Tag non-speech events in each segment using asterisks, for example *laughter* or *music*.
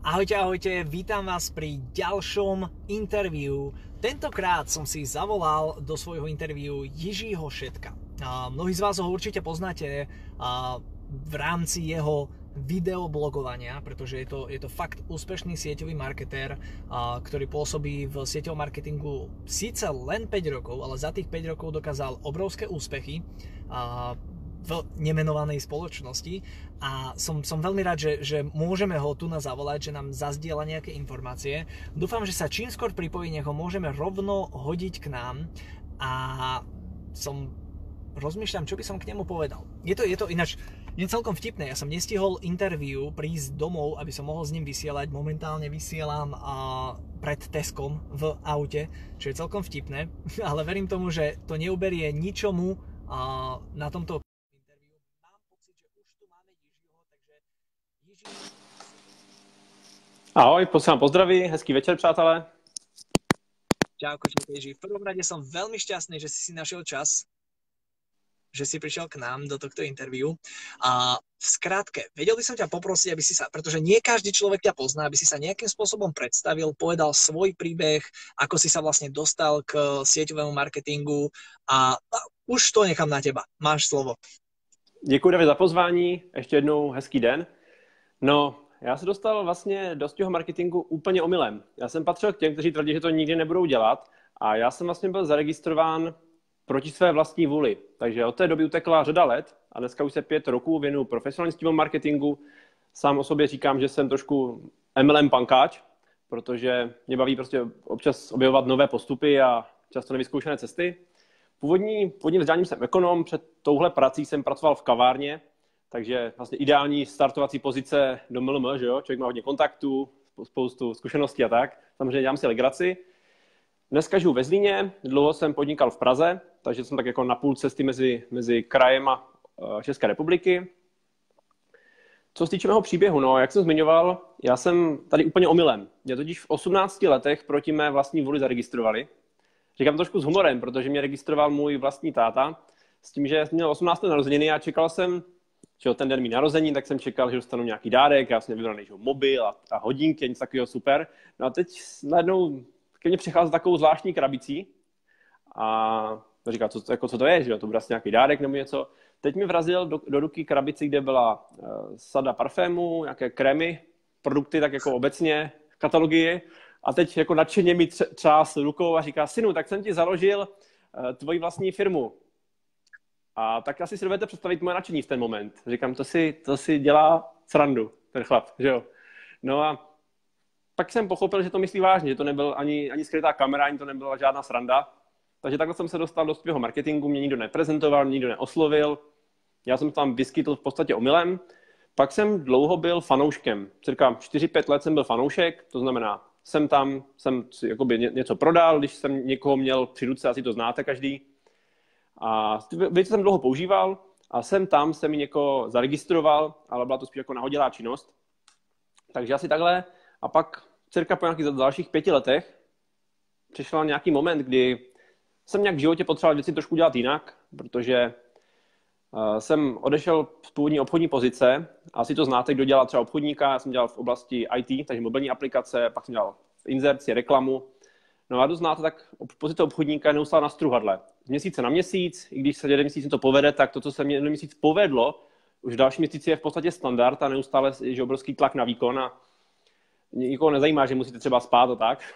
Ahojte, ahojte, vítam vás pri ďalšom interviu. Tentokrát som si zavolal do svojho interviu Jižího Šetka. A mnohí z vás ho určite poznáte a v rámci jeho videoblogovania, pretože je to, je to fakt úspešný sieťový marketér, a, ktorý pôsobí v sieťovom marketingu síce len 5 rokov, ale za tých 5 rokov dokázal obrovské úspechy. A, nemenovanej spoločnosti a som, som veľmi rád, že, že môžeme ho tu na zavolať, že nám zazdiela nejaké informácie. Dúfam, že sa čím skôr pripojí, nech ho môžeme rovno hodiť k nám a som rozmýšľam, čo by som k nemu povedal. Je to, je to ináč, je celkom vtipné, ja som nestihol interview prísť domov, aby som mohol s ním vysielať, momentálne vysielam a pred Teskom v aute, čo je celkom vtipné, *laughs* ale verím tomu, že to neuberie ničomu a na tomto Ahoj, posílám pozdraví, hezký večer, přátelé. Čauko, Ježi. V prvom rade som veľmi šťastný, že si si našiel čas, že si prišiel k nám do tohto interviu. A v skratke, vedel by som ťa poprosiť, aby si sa, pretože nie každý človek ťa pozná, aby si sa nejakým spôsobom predstavil, povedal svoj príbeh, ako si sa vlastne dostal k sieťovému marketingu a, a už to nechám na teba. Máš slovo. Děkuji David za pozvání, ještě jednou hezký den. No, já se dostal vlastně do toho marketingu úplně omylem. Já jsem patřil k těm, kteří tvrdí, že to nikdy nebudou dělat a já jsem vlastně byl zaregistrován proti své vlastní vůli. Takže od té doby utekla řada let a dneska už se pět roků věnu profesionálnímu marketingu. Sám o sobě říkám, že jsem trošku MLM pankáč, protože mě baví prostě občas objevovat nové postupy a často nevyzkoušené cesty. Původní, původním vzděláním jsem ekonom, před touhle prací jsem pracoval v kavárně, takže vlastně ideální startovací pozice do MLM, že jo? Člověk má hodně kontaktů, spoustu zkušeností a tak. Samozřejmě dělám si legraci. Dneska žiju ve Zlíně, dlouho jsem podnikal v Praze, takže jsem tak jako na půl cesty mezi, mezi krajem a uh, České republiky. Co se týče mého příběhu, no, jak jsem zmiňoval, já jsem tady úplně omylem. Mě totiž v 18 letech proti mé vlastní vůli zaregistrovali. Říkám trošku s humorem, protože mě registroval můj vlastní táta, s tím, že jsem měl 18. narozeniny a čekal jsem že ten den mý narození, tak jsem čekal, že dostanu nějaký dárek, já jsem vybral než mobil a, a hodinky, něco takového super. No a teď najednou ke mně přichází takovou zvláštní krabicí a říkal, co, jako, co to je, že to bude asi nějaký dárek nebo něco. Teď mi vrazil do, do ruky krabici, kde byla uh, sada parfému, nějaké krémy, produkty tak jako obecně, katalogie. A teď jako nadšeně mi třás rukou a říká, synu, tak jsem ti založil uh, tvoji vlastní firmu. A tak asi si dovedete představit moje nadšení v ten moment. Říkám, to si, to si dělá srandu, ten chlap, že jo. No a pak jsem pochopil, že to myslí vážně, že to nebyl ani, ani skrytá kamera, ani to nebyla žádná sranda. Takže takhle jsem se dostal do svého marketingu, mě nikdo neprezentoval, nikdo neoslovil. Já jsem tam vyskytl v podstatě omylem. Pak jsem dlouho byl fanouškem. Cirka 4-5 let jsem byl fanoušek, to znamená, jsem tam, jsem jakoby něco prodal, když jsem někoho měl při ruce, asi to znáte každý, a věci jsem dlouho používal a jsem tam jsem mi někoho zaregistroval, ale byla to spíš jako nahodilá činnost. Takže asi takhle. A pak cirka po nějakých dalších pěti letech přišel nějaký moment, kdy jsem nějak v životě potřeboval věci trošku dělat jinak, protože uh, jsem odešel z původní obchodní pozice. Asi to znáte, kdo dělá třeba obchodníka. Já jsem dělal v oblasti IT, takže mobilní aplikace, pak jsem dělal inzerci, reklamu No a to znáte, tak pozice obchodníka je neustále na struhadle. Měsíce na měsíc, i když se jeden měsíc to povede, tak to, co se mě jeden měsíc povedlo, už další měsíci je v podstatě standard a neustále je obrovský tlak na výkon a nikoho nezajímá, že musíte třeba spát a tak.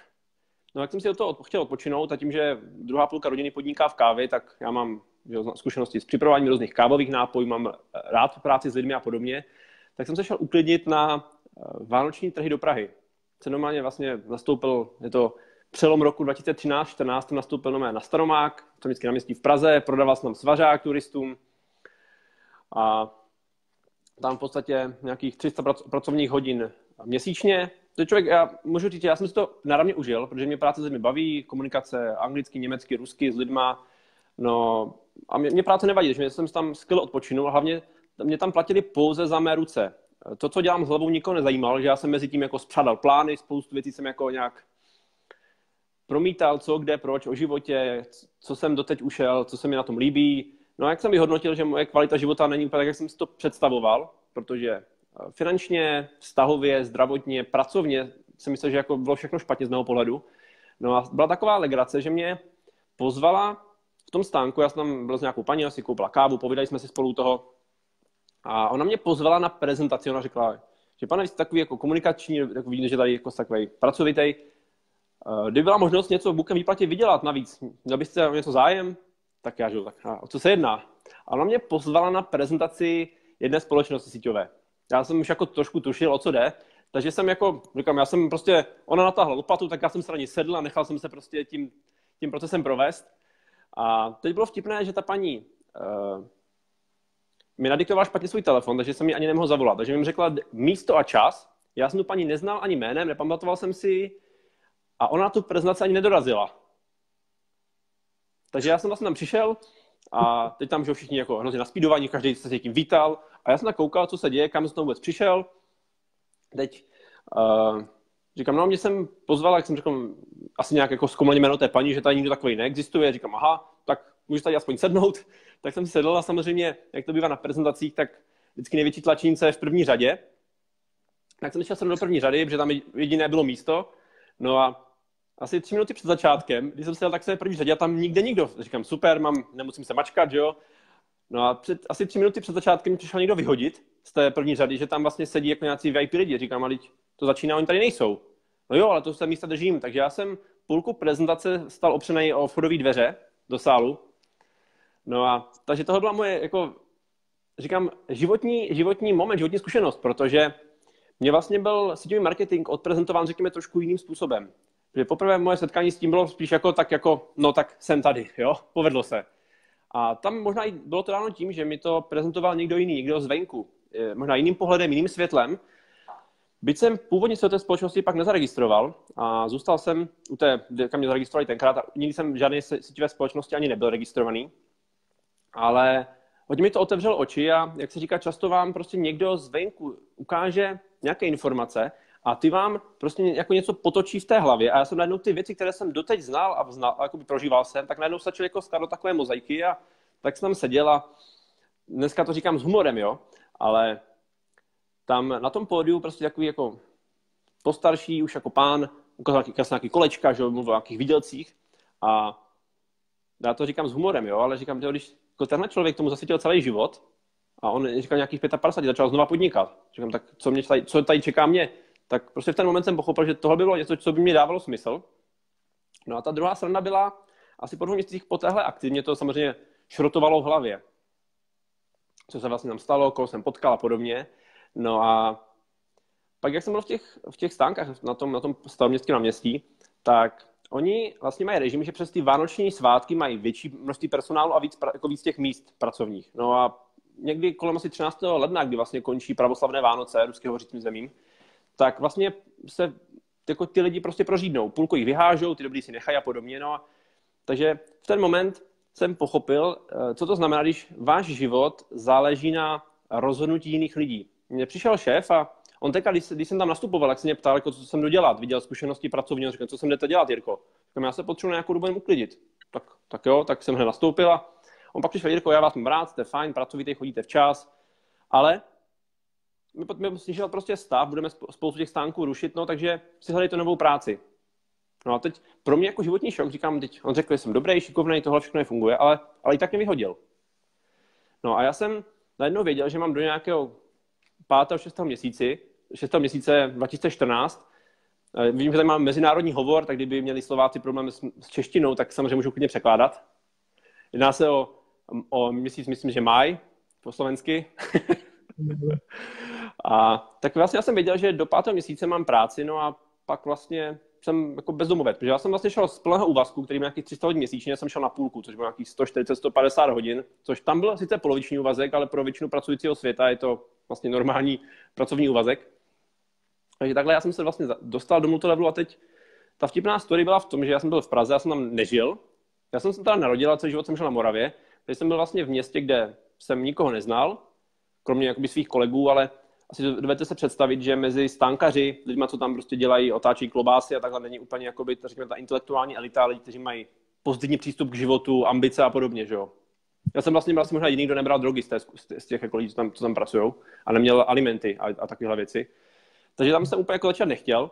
No jak jsem si do toho chtěl odpočinout a tím, že druhá půlka rodiny podniká v kávě, tak já mám že, zkušenosti s připravováním různých kávových nápojů, mám rád práci s lidmi a podobně, tak jsem se šel uklidnit na eh, vánoční trhy do Prahy. Se normálně vlastně nastoupil, je to přelom roku 2013-14 nastoupil nové na Staromák, to vždycky na městí v Praze, prodával jsem svařák turistům a tam v podstatě nějakých 300 pracovních hodin měsíčně. To člověk, já můžu říct, já jsem si to naravně užil, protože mě práce se mi baví, komunikace anglicky, německy, rusky s lidma, no a mě, mě práce nevadí, že jsem tam skvěle odpočinul hlavně mě tam platili pouze za mé ruce. To, co dělám s hlavou, nikoho nezajímalo, že já jsem mezi tím jako spřádal plány, spoustu věcí jsem jako nějak promítal, co, kde, proč, o životě, co jsem doteď ušel, co se mi na tom líbí. No a jak jsem vyhodnotil, že moje kvalita života není úplně tak, jak jsem si to představoval, protože finančně, vztahově, zdravotně, pracovně jsem myslel, že jako bylo všechno špatně z mého pohledu. No a byla taková legrace, že mě pozvala v tom stánku, já jsem tam byl s nějakou paní, asi koupila kávu, povídali jsme si spolu toho. A ona mě pozvala na prezentaci, ona řekla, že pane, vy jste takový jako komunikační, jako vidíte, že tady jako takový pracovitý. Eh, kdyby byla možnost něco v Bookem výplatě vydělat navíc, měl byste něco zájem? Tak já žiju, tak o co se jedná? A ona mě pozvala na prezentaci jedné společnosti síťové. Já jsem už jako trošku tušil, o co jde, takže jsem jako, říkám, já jsem prostě, ona natáhla lopatu, tak já jsem se na ní sedl a nechal jsem se prostě tím, tím procesem provést. A teď bylo vtipné, že ta paní uh, mi nadiktovala špatně svůj telefon, takže jsem mi ani nemohl zavolat. Takže mi řekla místo a čas. Já jsem tu paní neznal ani jménem, nepamatoval jsem si a ona tu prezentaci ani nedorazila. Takže já jsem vlastně tam přišel a teď tam, že všichni jako hrozně naspídování, každý se s někým vítal a já jsem tak koukal, co se děje, kam jsem vůbec přišel. Teď uh, říkám, no mě jsem pozval, jak jsem řekl, asi nějak jako zkoumali jméno té paní, že tady nikdo takový neexistuje. Říkám, aha, tak můžu tady aspoň sednout. *laughs* Tak jsem sedl a samozřejmě, jak to bývá na prezentacích, tak vždycky největší tlačínce v první řadě. Tak jsem šel do první řady, protože tam jediné bylo místo. No a asi tři minuty před začátkem, když jsem seděl, tak se první řadě a tam nikde nikdo. Říkám, super, mám, nemusím se mačkat, že jo. No a před, asi tři minuty před začátkem mi přišel někdo vyhodit z té první řady, že tam vlastně sedí jako nějací VIP lidi. Říkám, ale to začíná, oni tady nejsou. No jo, ale to se místa držím. Takže já jsem půlku prezentace stal opřený o vchodové dveře do sálu. No a takže tohle byla moje, jako, říkám, životní, životní moment, životní zkušenost, protože mě vlastně byl síťový marketing odprezentován, řekněme, trošku jiným způsobem. Že poprvé moje setkání s tím bylo spíš jako tak jako, no tak jsem tady, jo, povedlo se. A tam možná i bylo to dáno tím, že mi to prezentoval někdo jiný, někdo zvenku, možná jiným pohledem, jiným světlem. Byť jsem původně se do té společnosti pak nezaregistroval a zůstal jsem u té, kam mě zaregistrovali tenkrát a nikdy jsem v žádné síťové společnosti ani nebyl registrovaný. Ale hodně mi to otevřelo oči a jak se říká, často vám prostě někdo zvenku ukáže nějaké informace a ty vám prostě jako něco potočí v té hlavě a já jsem najednou ty věci, které jsem doteď znal a, znal, a prožíval jsem, tak najednou stačily jako skládat takové mozaiky a tak jsem tam seděl a dneska to říkám s humorem, jo, ale tam na tom pódiu prostě takový jako postarší, už jako pán, ukázal nějaký, nějaký kolečka, že mluvil o nějakých vidělcích a já to říkám s humorem, jo, ale říkám, že když jako tenhle člověk tomu zasvětil celý život a on říkal nějakých 55, začal znova podnikat. Říkám, tak co, mě tady, co tady čeká mě? Tak prostě v ten moment jsem pochopil, že tohle by bylo něco, co by mi dávalo smysl. No a ta druhá strana byla, asi po dvou měsících po téhle akci, mě to samozřejmě šrotovalo v hlavě. Co se vlastně tam stalo, koho jsem potkal a podobně. No a pak, jak jsem byl v těch, v těch stánkách na tom, na tom staroměstském náměstí, tak oni vlastně mají režim, že přes ty vánoční svátky mají větší množství personálu a víc, jako víc těch míst pracovních. No a někdy kolem asi 13. ledna, kdy vlastně končí pravoslavné Vánoce ruského hořícím zemím, tak vlastně se jako ty lidi prostě prořídnou. Půlku jich vyhážou, ty dobrý si nechají a podobně. No takže v ten moment jsem pochopil, eh, co to znamená, když váš život záleží na rozhodnutí jiných lidí. Mně přišel šéf a on teďka, když, když jsem tam nastupoval, jak se mě ptal, jako, co jsem dodělat, viděl zkušenosti pracovního, říkal, co jsem jdete dělat, Jirko. Říkám, já se potřebuji nějakou dobu uklidit. Tak, tak jo, tak jsem hned nastoupil a on pak přišel, Jirko, já vás mám rád, jste fajn, pracovíte, chodíte včas, ale my budeme snižovat prostě stav, budeme spoustu těch stánků rušit, no, takže si hledejte novou práci. No a teď pro mě jako životní šok, říkám, teď on řekl, že jsem dobrý, šikovný, tohle všechno nefunguje, ale, ale i tak mě vyhodil. No a já jsem najednou věděl, že mám do nějakého 5. 6. měsíci, 6. měsíce 2014, eh, Vím, že tady mám mezinárodní hovor, tak kdyby měli Slováci problém s, s češtinou, tak samozřejmě můžu klidně překládat. Jedná se o, o měsíc, myslím, že maj, po slovensky. *laughs* a tak vlastně já jsem věděl, že do pátého měsíce mám práci, no a pak vlastně jsem jako bezdomovec, protože já jsem vlastně šel z plného úvazku, který byl nějaký 300 hodin měsíčně, jsem šel na půlku, což bylo nějakých 140-150 hodin, což tam byl sice poloviční úvazek, ale pro většinu pracujícího světa je to vlastně normální pracovní úvazek. Takže takhle já jsem se vlastně dostal do multi levelu a teď ta vtipná story byla v tom, že já jsem byl v Praze, já jsem tam nežil. Já jsem se teda narodil a celý život jsem šel na Moravě. Takže jsem byl vlastně v městě, kde jsem nikoho neznal, kromě jakoby svých kolegů, ale asi dovedete se představit, že mezi stánkaři, lidmi, co tam prostě dělají, otáčí klobásy a takhle, není úplně jakoby, řekněme, ta intelektuální elita, lidi, kteří mají pozitivní přístup k životu, ambice a podobně, že jo. Já jsem vlastně vlastně možná jediný, kdo nebral drogy z, té, z těch jako lidí, co tam, co tam pracují a neměl alimenty a, a takovéhle věci. Takže tam jsem úplně jako začít nechtěl.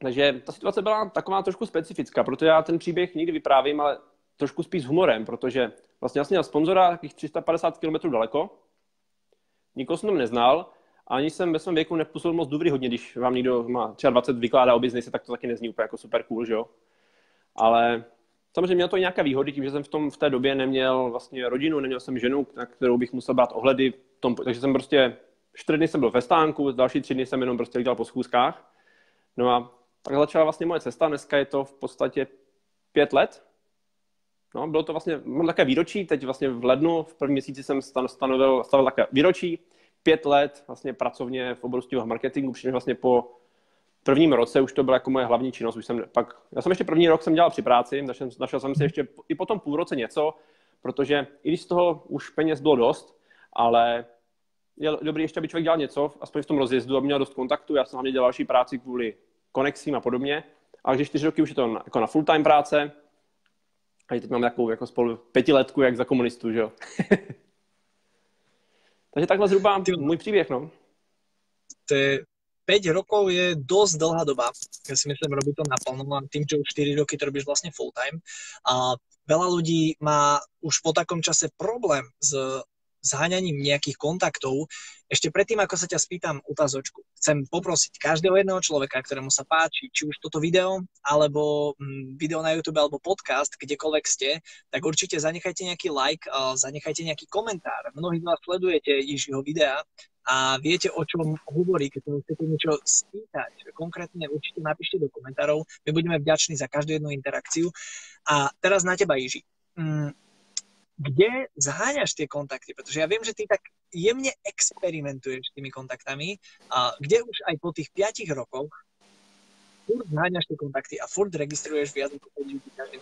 Takže ta situace byla taková trošku specifická, protože já ten příběh nikdy vyprávím, ale trošku spíš s humorem, protože vlastně já jsem měl sponzora takových 350 km daleko, nikoho jsem tam neznal, ani jsem ve svém věku nepůsobil moc hodně, když vám někdo má třeba 20 vykládá o biznise, tak to taky nezní úplně jako super cool, že jo? Ale samozřejmě měl to nějaké výhody, tím, že jsem v, tom, v té době neměl vlastně rodinu, neměl jsem ženu, na kterou bych musel brát ohledy, tom, takže jsem prostě čtyři dny jsem byl ve stánku, další tři dny jsem jenom prostě dělal po schůzkách. No a tak začala vlastně moje cesta, dneska je to v podstatě pět let. No, bylo to vlastně, mám také výročí, teď vlastně v lednu, v prvním měsíci jsem stanovil, stanovil také výročí, pět let vlastně pracovně v oboru marketingu, přičemž vlastně po prvním roce už to byla jako moje hlavní činnost. Už jsem pak, já jsem ještě první rok jsem dělal při práci, našel, našel jsem si ještě i po tom půl roce něco, protože i když z toho už peněz bylo dost, ale je dobrý ještě, aby člověk dělal něco, aspoň v tom rozjezdu, aby měl dost kontaktu. Já jsem hlavně dělal další práci kvůli konexím a podobně. A když čtyři roky už je to jako na full time práce, a teď mám takovou jako spolu pětiletku, jak za komunistů, že jo. *laughs* Takže takhle zhruba můj příběh, no. To je 5 rokov je dosť dlhá doba. Ja si myslím, robí to naplno. A tým, že už 4 roky to robíš vlastne full time. A veľa ľudí má už po takom čase problém s zháňaním nejakých kontaktov. Ešte predtým, ako sa ťa spýtam otázočku, chcem poprosiť každého jedného človeka, ktorému sa páči, či už toto video, alebo mm, video na YouTube, alebo podcast, kdekoľvek ste, tak určite zanechajte nejaký like, zanechajte nejaký komentár. Mnohí z vás sledujete Jižiho videa a viete, o čom hovorí, keď sa chcete niečo spýtať. Konkrétne určite napíšte do komentárov. My budeme vďační za každú jednu interakciu. A teraz na teba, Jiži. Kde zháňaš tie kontakty? Protože ja viem, že ty tak jemne experimentuješ s tými kontaktami, a kde už aj po tých 5 rokoch furt zháňaš tie kontakty a furt registruješ viac ako 5 ľudí každý.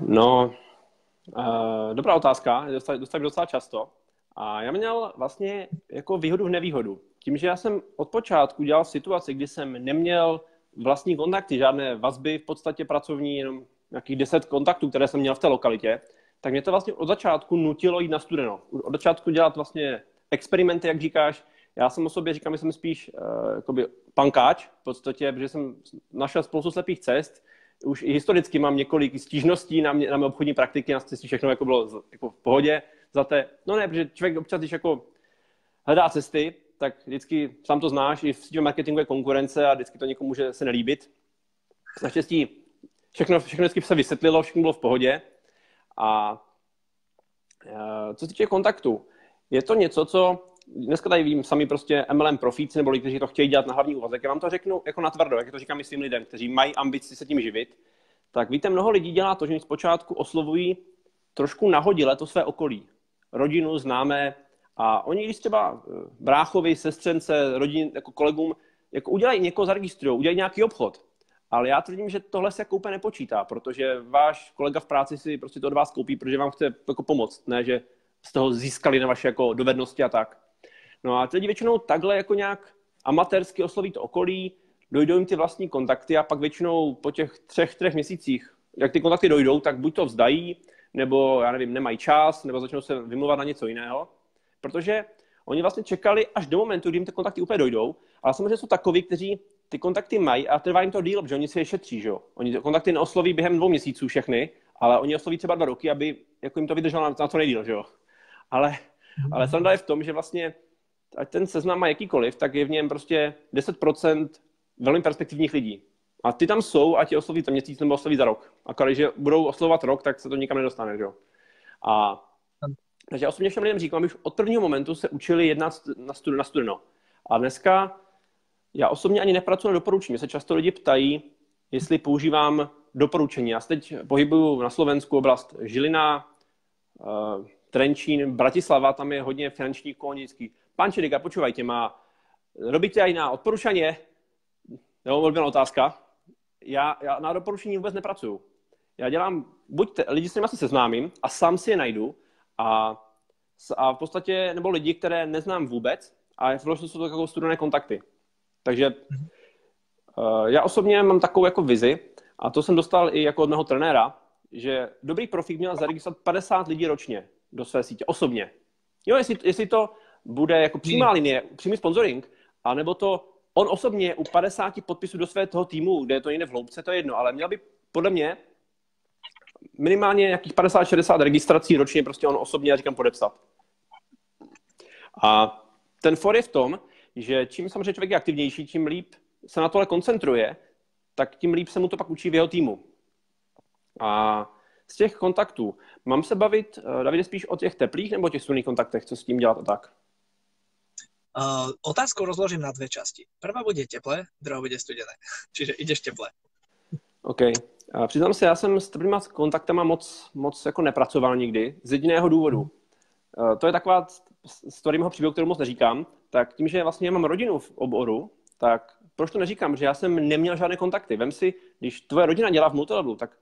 No, uh, dobrá otázka, dostávám docela často. A já měl vlastně jako výhodu v nevýhodu. Tím, že já jsem od počátku dělal situaci, kdy jsem neměl vlastní kontakty, žádné vazby v podstatě pracovní, jenom nějakých deset kontaktů, které jsem měl v té lokalitě, tak mě to vlastně od začátku nutilo jít na studeno. Od začátku dělat vlastně experimenty, jak říkáš. Já jsem o sobě říkám, že jsem spíš uh, pankáč, v podstatě, protože jsem našel spoustu slepých cest. Už i historicky mám několik stížností na, mě, na mé obchodní praktiky, na cestě všechno jako bylo jako v pohodě. Za té, no ne, protože člověk občas, když jako hledá cesty, tak vždycky, sám to znáš, i v síťovém marketingu je konkurence a vždycky to někomu může se nelíbit. Naštěstí všechno, všechno vždycky se vysvětlilo, všechno bylo v pohodě. A e, co se týče kontaktu, je to něco, co dneska tady vím sami prostě MLM profíci nebo lidi, kteří to chtějí dělat na hlavní úvazek. Já vám to řeknu jako natvrdo, jak to říkám svým lidem, kteří mají ambici se tím živit. Tak víte, mnoho lidí dělá to, že zpočátku oslovují trošku nahodile to své okolí. Rodinu, známé. A oni, když třeba e, bráchovi, sestřence, rodin, jako kolegům, jako udělají někoho zaregistrují, udělají nějaký obchod, ale já tvrdím, že tohle se jako úplně nepočítá, protože váš kolega v práci si prostě to od vás koupí, protože vám chce jako pomoct, ne, že z toho získali na vaše jako dovednosti a tak. No a teď většinou takhle jako nějak amatérsky osloví to okolí, dojdou jim ty vlastní kontakty a pak většinou po těch třech, třech měsících, jak ty kontakty dojdou, tak buď to vzdají, nebo já nevím, nemají čas, nebo začnou se vymluvat na něco jiného. Protože oni vlastně čekali až do momentu, kdy jim ty kontakty úplně dojdou, ale samozřejmě jsou takoví, kteří ty kontakty mají a trvá jim to díl, protože oni si je šetří, že jo. Oni kontakty neosloví během dvou měsíců všechny, ale oni osloví třeba dva roky, aby jako jim to vydrželo na, na co nejdíl, že jo. Ale, mm-hmm. ale sranda je v tom, že vlastně ať ten seznam má jakýkoliv, tak je v něm prostě 10% velmi perspektivních lidí. A ty tam jsou a ti osloví za měsíc nebo osloví za rok. A když budou oslovovat rok, tak se to nikam nedostane, že jo. A takže já osobně všem lidem říkám, aby už od prvního momentu se učili jednat na, stud, na studeno. A dneska já osobně ani nepracuji na doporučení. Mě se často lidi ptají, jestli používám doporučení. Já se teď pohybuju na Slovensku oblast Žilina, uh, Trenčín, Bratislava, tam je hodně finanční konický. Pán Čedika, počúvajte, má, robíte aj na odporučení? Jo, oblíbená otázka. Já, já na doporučení vůbec nepracuju. Já dělám, buď te, lidi s nimi asi seznámím a sám si je najdu a, a v podstatě, nebo lidi, které neznám vůbec a vlastně jsou to jako studené kontakty. Takže uh, já osobně mám takovou jako vizi, a to jsem dostal i jako od mého trenéra, že dobrý profík měl zaregistrovat 50 lidí ročně do své sítě, osobně. Jo, jestli, jestli to bude jako přímá hmm. linie, přímý sponsoring, anebo to on osobně u 50 podpisů do svého týmu, kde je to jiné v hloubce, to je jedno, ale měl by podle mě minimálně nějakých 50-60 registrací ročně prostě on osobně, já říkám, podepsat. A ten for je v tom, že čím samozřejmě člověk je aktivnější, tím líp se na tohle koncentruje, tak tím líp se mu to pak učí v jeho týmu. A z těch kontaktů, mám se bavit, eh, Davide, spíš o těch teplých nebo těch studených kontaktech, co s tím dělat a tak? Uh, otázku rozložím na dve časti. Prvá bude teplé, druhá bude studené. *laughs* Čiže ideš teplé. OK. A přiznám se, já jsem s teplýma kontaktama moc, moc jako nepracoval nikdy, z jediného důvodu. Uh, to je taková story mého příběhu, kterou moc neříkám. Tak tím, že vlastně mám rodinu v oboru, tak proč to neříkám? Že já jsem neměl žádné kontakty. Vem si, když tvoje rodina dělá v multilevelu, tak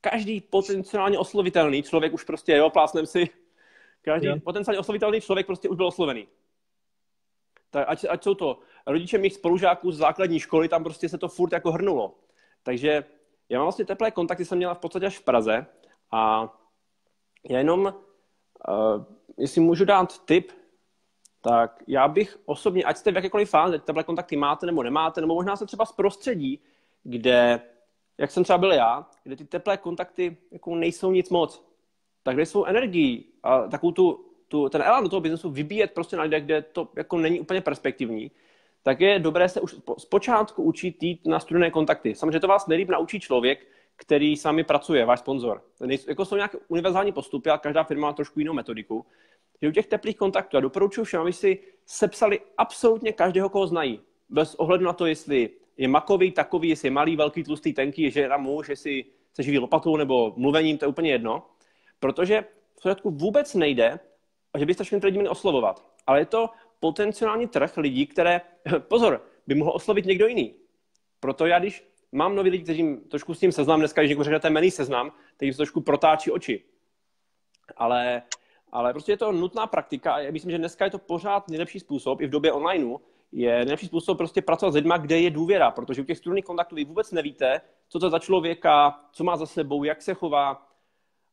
každý potenciálně oslovitelný člověk už prostě, jo, plásnem si, každý yeah. potenciálně oslovitelný člověk prostě už byl oslovený. Tak ať, ať jsou to rodiče mých spolužáků z základní školy, tam prostě se to furt jako hrnulo. Takže já mám vlastně teplé kontakty, jsem měla v podstatě až v Praze a já jenom, uh, jestli můžu dát tip, tak já bych osobně, ať jste v jakékoliv fázi, teplé kontakty máte nebo nemáte, nebo možná se třeba z prostředí, kde, jak jsem třeba byl já, kde ty teplé kontakty jako nejsou nic moc, tak kde svou energii a takovou tu, tu, ten elán do toho biznesu vybíjet prostě na lidech, kde to jako není úplně perspektivní, tak je dobré se už zpočátku učit jít na studené kontakty. Samozřejmě to vás nejlíp naučí člověk, který s vámi pracuje, váš sponzor. Jako jsou nějaké univerzální postupy a každá firma má trošku jinou metodiku. Že u těch teplých kontaktů, a doporučuji všem, aby si sepsali absolutně každého, koho znají. Bez ohledu na to, jestli je makový, takový, jestli je malý, velký, tlustý, tenký, jestli je muž, jestli se živí lopatou nebo mluvením, to je úplně jedno. Protože v pořádku vůbec nejde, že byste všechny ty lidi měli oslovovat. Ale je to potenciální trh lidí, které, *laughs* pozor, by mohl oslovit někdo jiný. Proto já, když mám nový lidi, kteří trošku s tím seznam, dneska, když někdo řekne ten mený seznam, tak jim se trošku protáčí oči. Ale, ale prostě je to nutná praktika já myslím, že dneska je to pořád nejlepší způsob, i v době onlineu, je nejlepší způsob prostě pracovat s lidmi, kde je důvěra, protože u těch studených kontaktů vy vůbec nevíte, co to za člověka, co má za sebou, jak se chová.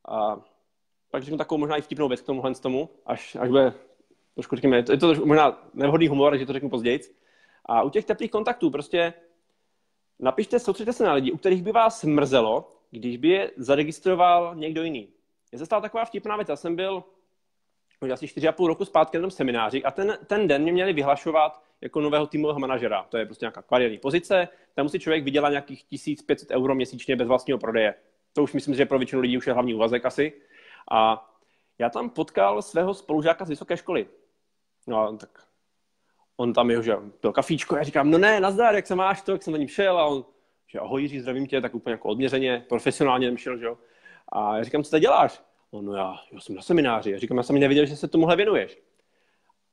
A pak řeknu takovou možná i vtipnou věc k tomuhle tomu, až, až bude trošku řekněme, je to, je to možná nevhodný humor, že to řeknu později. A u těch teplých kontaktů prostě napište, soustředte se na lidi, u kterých by vás mrzelo, když by je zaregistroval někdo jiný. Je se stala taková vtipná věc. Já jsem byl už asi 4,5 roku zpátky na tom semináři a ten, ten den mě měli vyhlašovat jako nového týmového manažera. To je prostě nějaká kariérní pozice, tam musí člověk vydělat nějakých 1500 euro měsíčně bez vlastního prodeje. To už myslím, že pro většinu lidí už je hlavní úvazek asi. A já tam potkal svého spolužáka z vysoké školy. No, tak on tam je, že to kafíčko, já říkám, no ne, nazdar, jak se máš to, jak jsem na ním šel a on, že ahoj Jiří, zdravím tě, tak úplně jako odměřeně, profesionálně tam šel, že jo. A já říkám, co tady děláš? On, no já, já jsem na semináři. Já říkám, já jsem nevěděl, že se tomuhle věnuješ.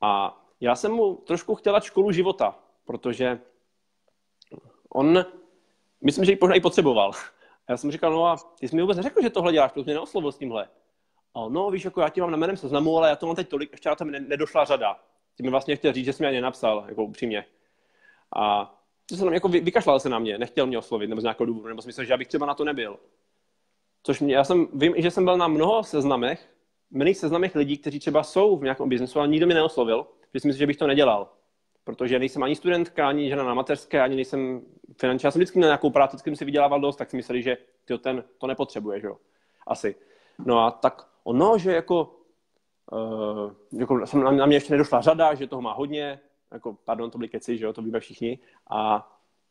A já jsem mu trošku chtěla školu života, protože on, myslím, že ji možná i potřeboval. A já jsem říkal, no a ty jsi mi vůbec neřekl, že tohle děláš, protože mě neoslovil s tímhle. A on, no víš, jako já ti mám na jménem seznamu, ale já to mám teď tolik, ještě na tam nedošla řada. Ty mi vlastně chtěl říct, že jsi mi ani nenapsal, jako upřímně. A to se na mě, jako vykašlal se na mě, nechtěl mě oslovit, nebo z nějakého důvodu, nebo si myslel, že já bych třeba na to nebyl. Což mě, já jsem, vím, že jsem byl na mnoho seznamech, mnohých seznamech lidí, kteří třeba jsou v nějakém biznesu, ale nikdo mě neoslovil, že si myslím, že bych to nedělal. Protože nejsem ani studentka, ani žena na mateřské, ani nejsem finanční. Já jsem vždycky měl nějakou práci, jsem si vydělával dost, tak si mysleli, že ty ten to nepotřebuje, že jo. Asi. No a tak ono, že jako, uh, jako jsem, na mě ještě nedošla řada, že toho má hodně, jako, pardon, to byly keci, že jo, to víme všichni. A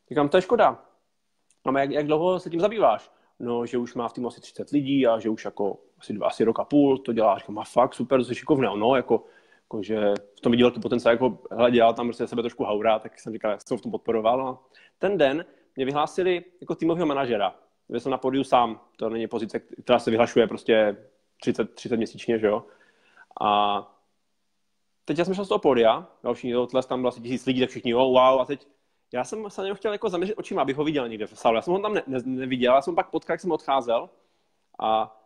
říkám, to je škoda. No, jak, jak dlouho se tím zabýváš? No, že už má v týmu asi 30 lidí a že už jako asi, dva, asi rok a půl to dělá. Říkám, má fakt, super, to je šikovné. No, jako, jako, že v tom viděl velký potenciál, jako, hele, dělal tam prostě sebe trošku haura, tak jsem říkal, jak jsem v tom podporoval. A ten den mě vyhlásili jako týmového manažera, kde jsem na podiu sám. To není pozice, která se vyhlašuje prostě 30, 30 měsíčně, že jo. A teď já jsem šel z toho podia, další tles, tam bylo asi tisíc lidí, tak všichni, oh, wow, a teď já jsem se na chtěl jako zaměřit očima, abych ho viděl někde v sále. Já jsem ho tam ne, ne, neviděl, já jsem ho pak potkal, jak jsem odcházel a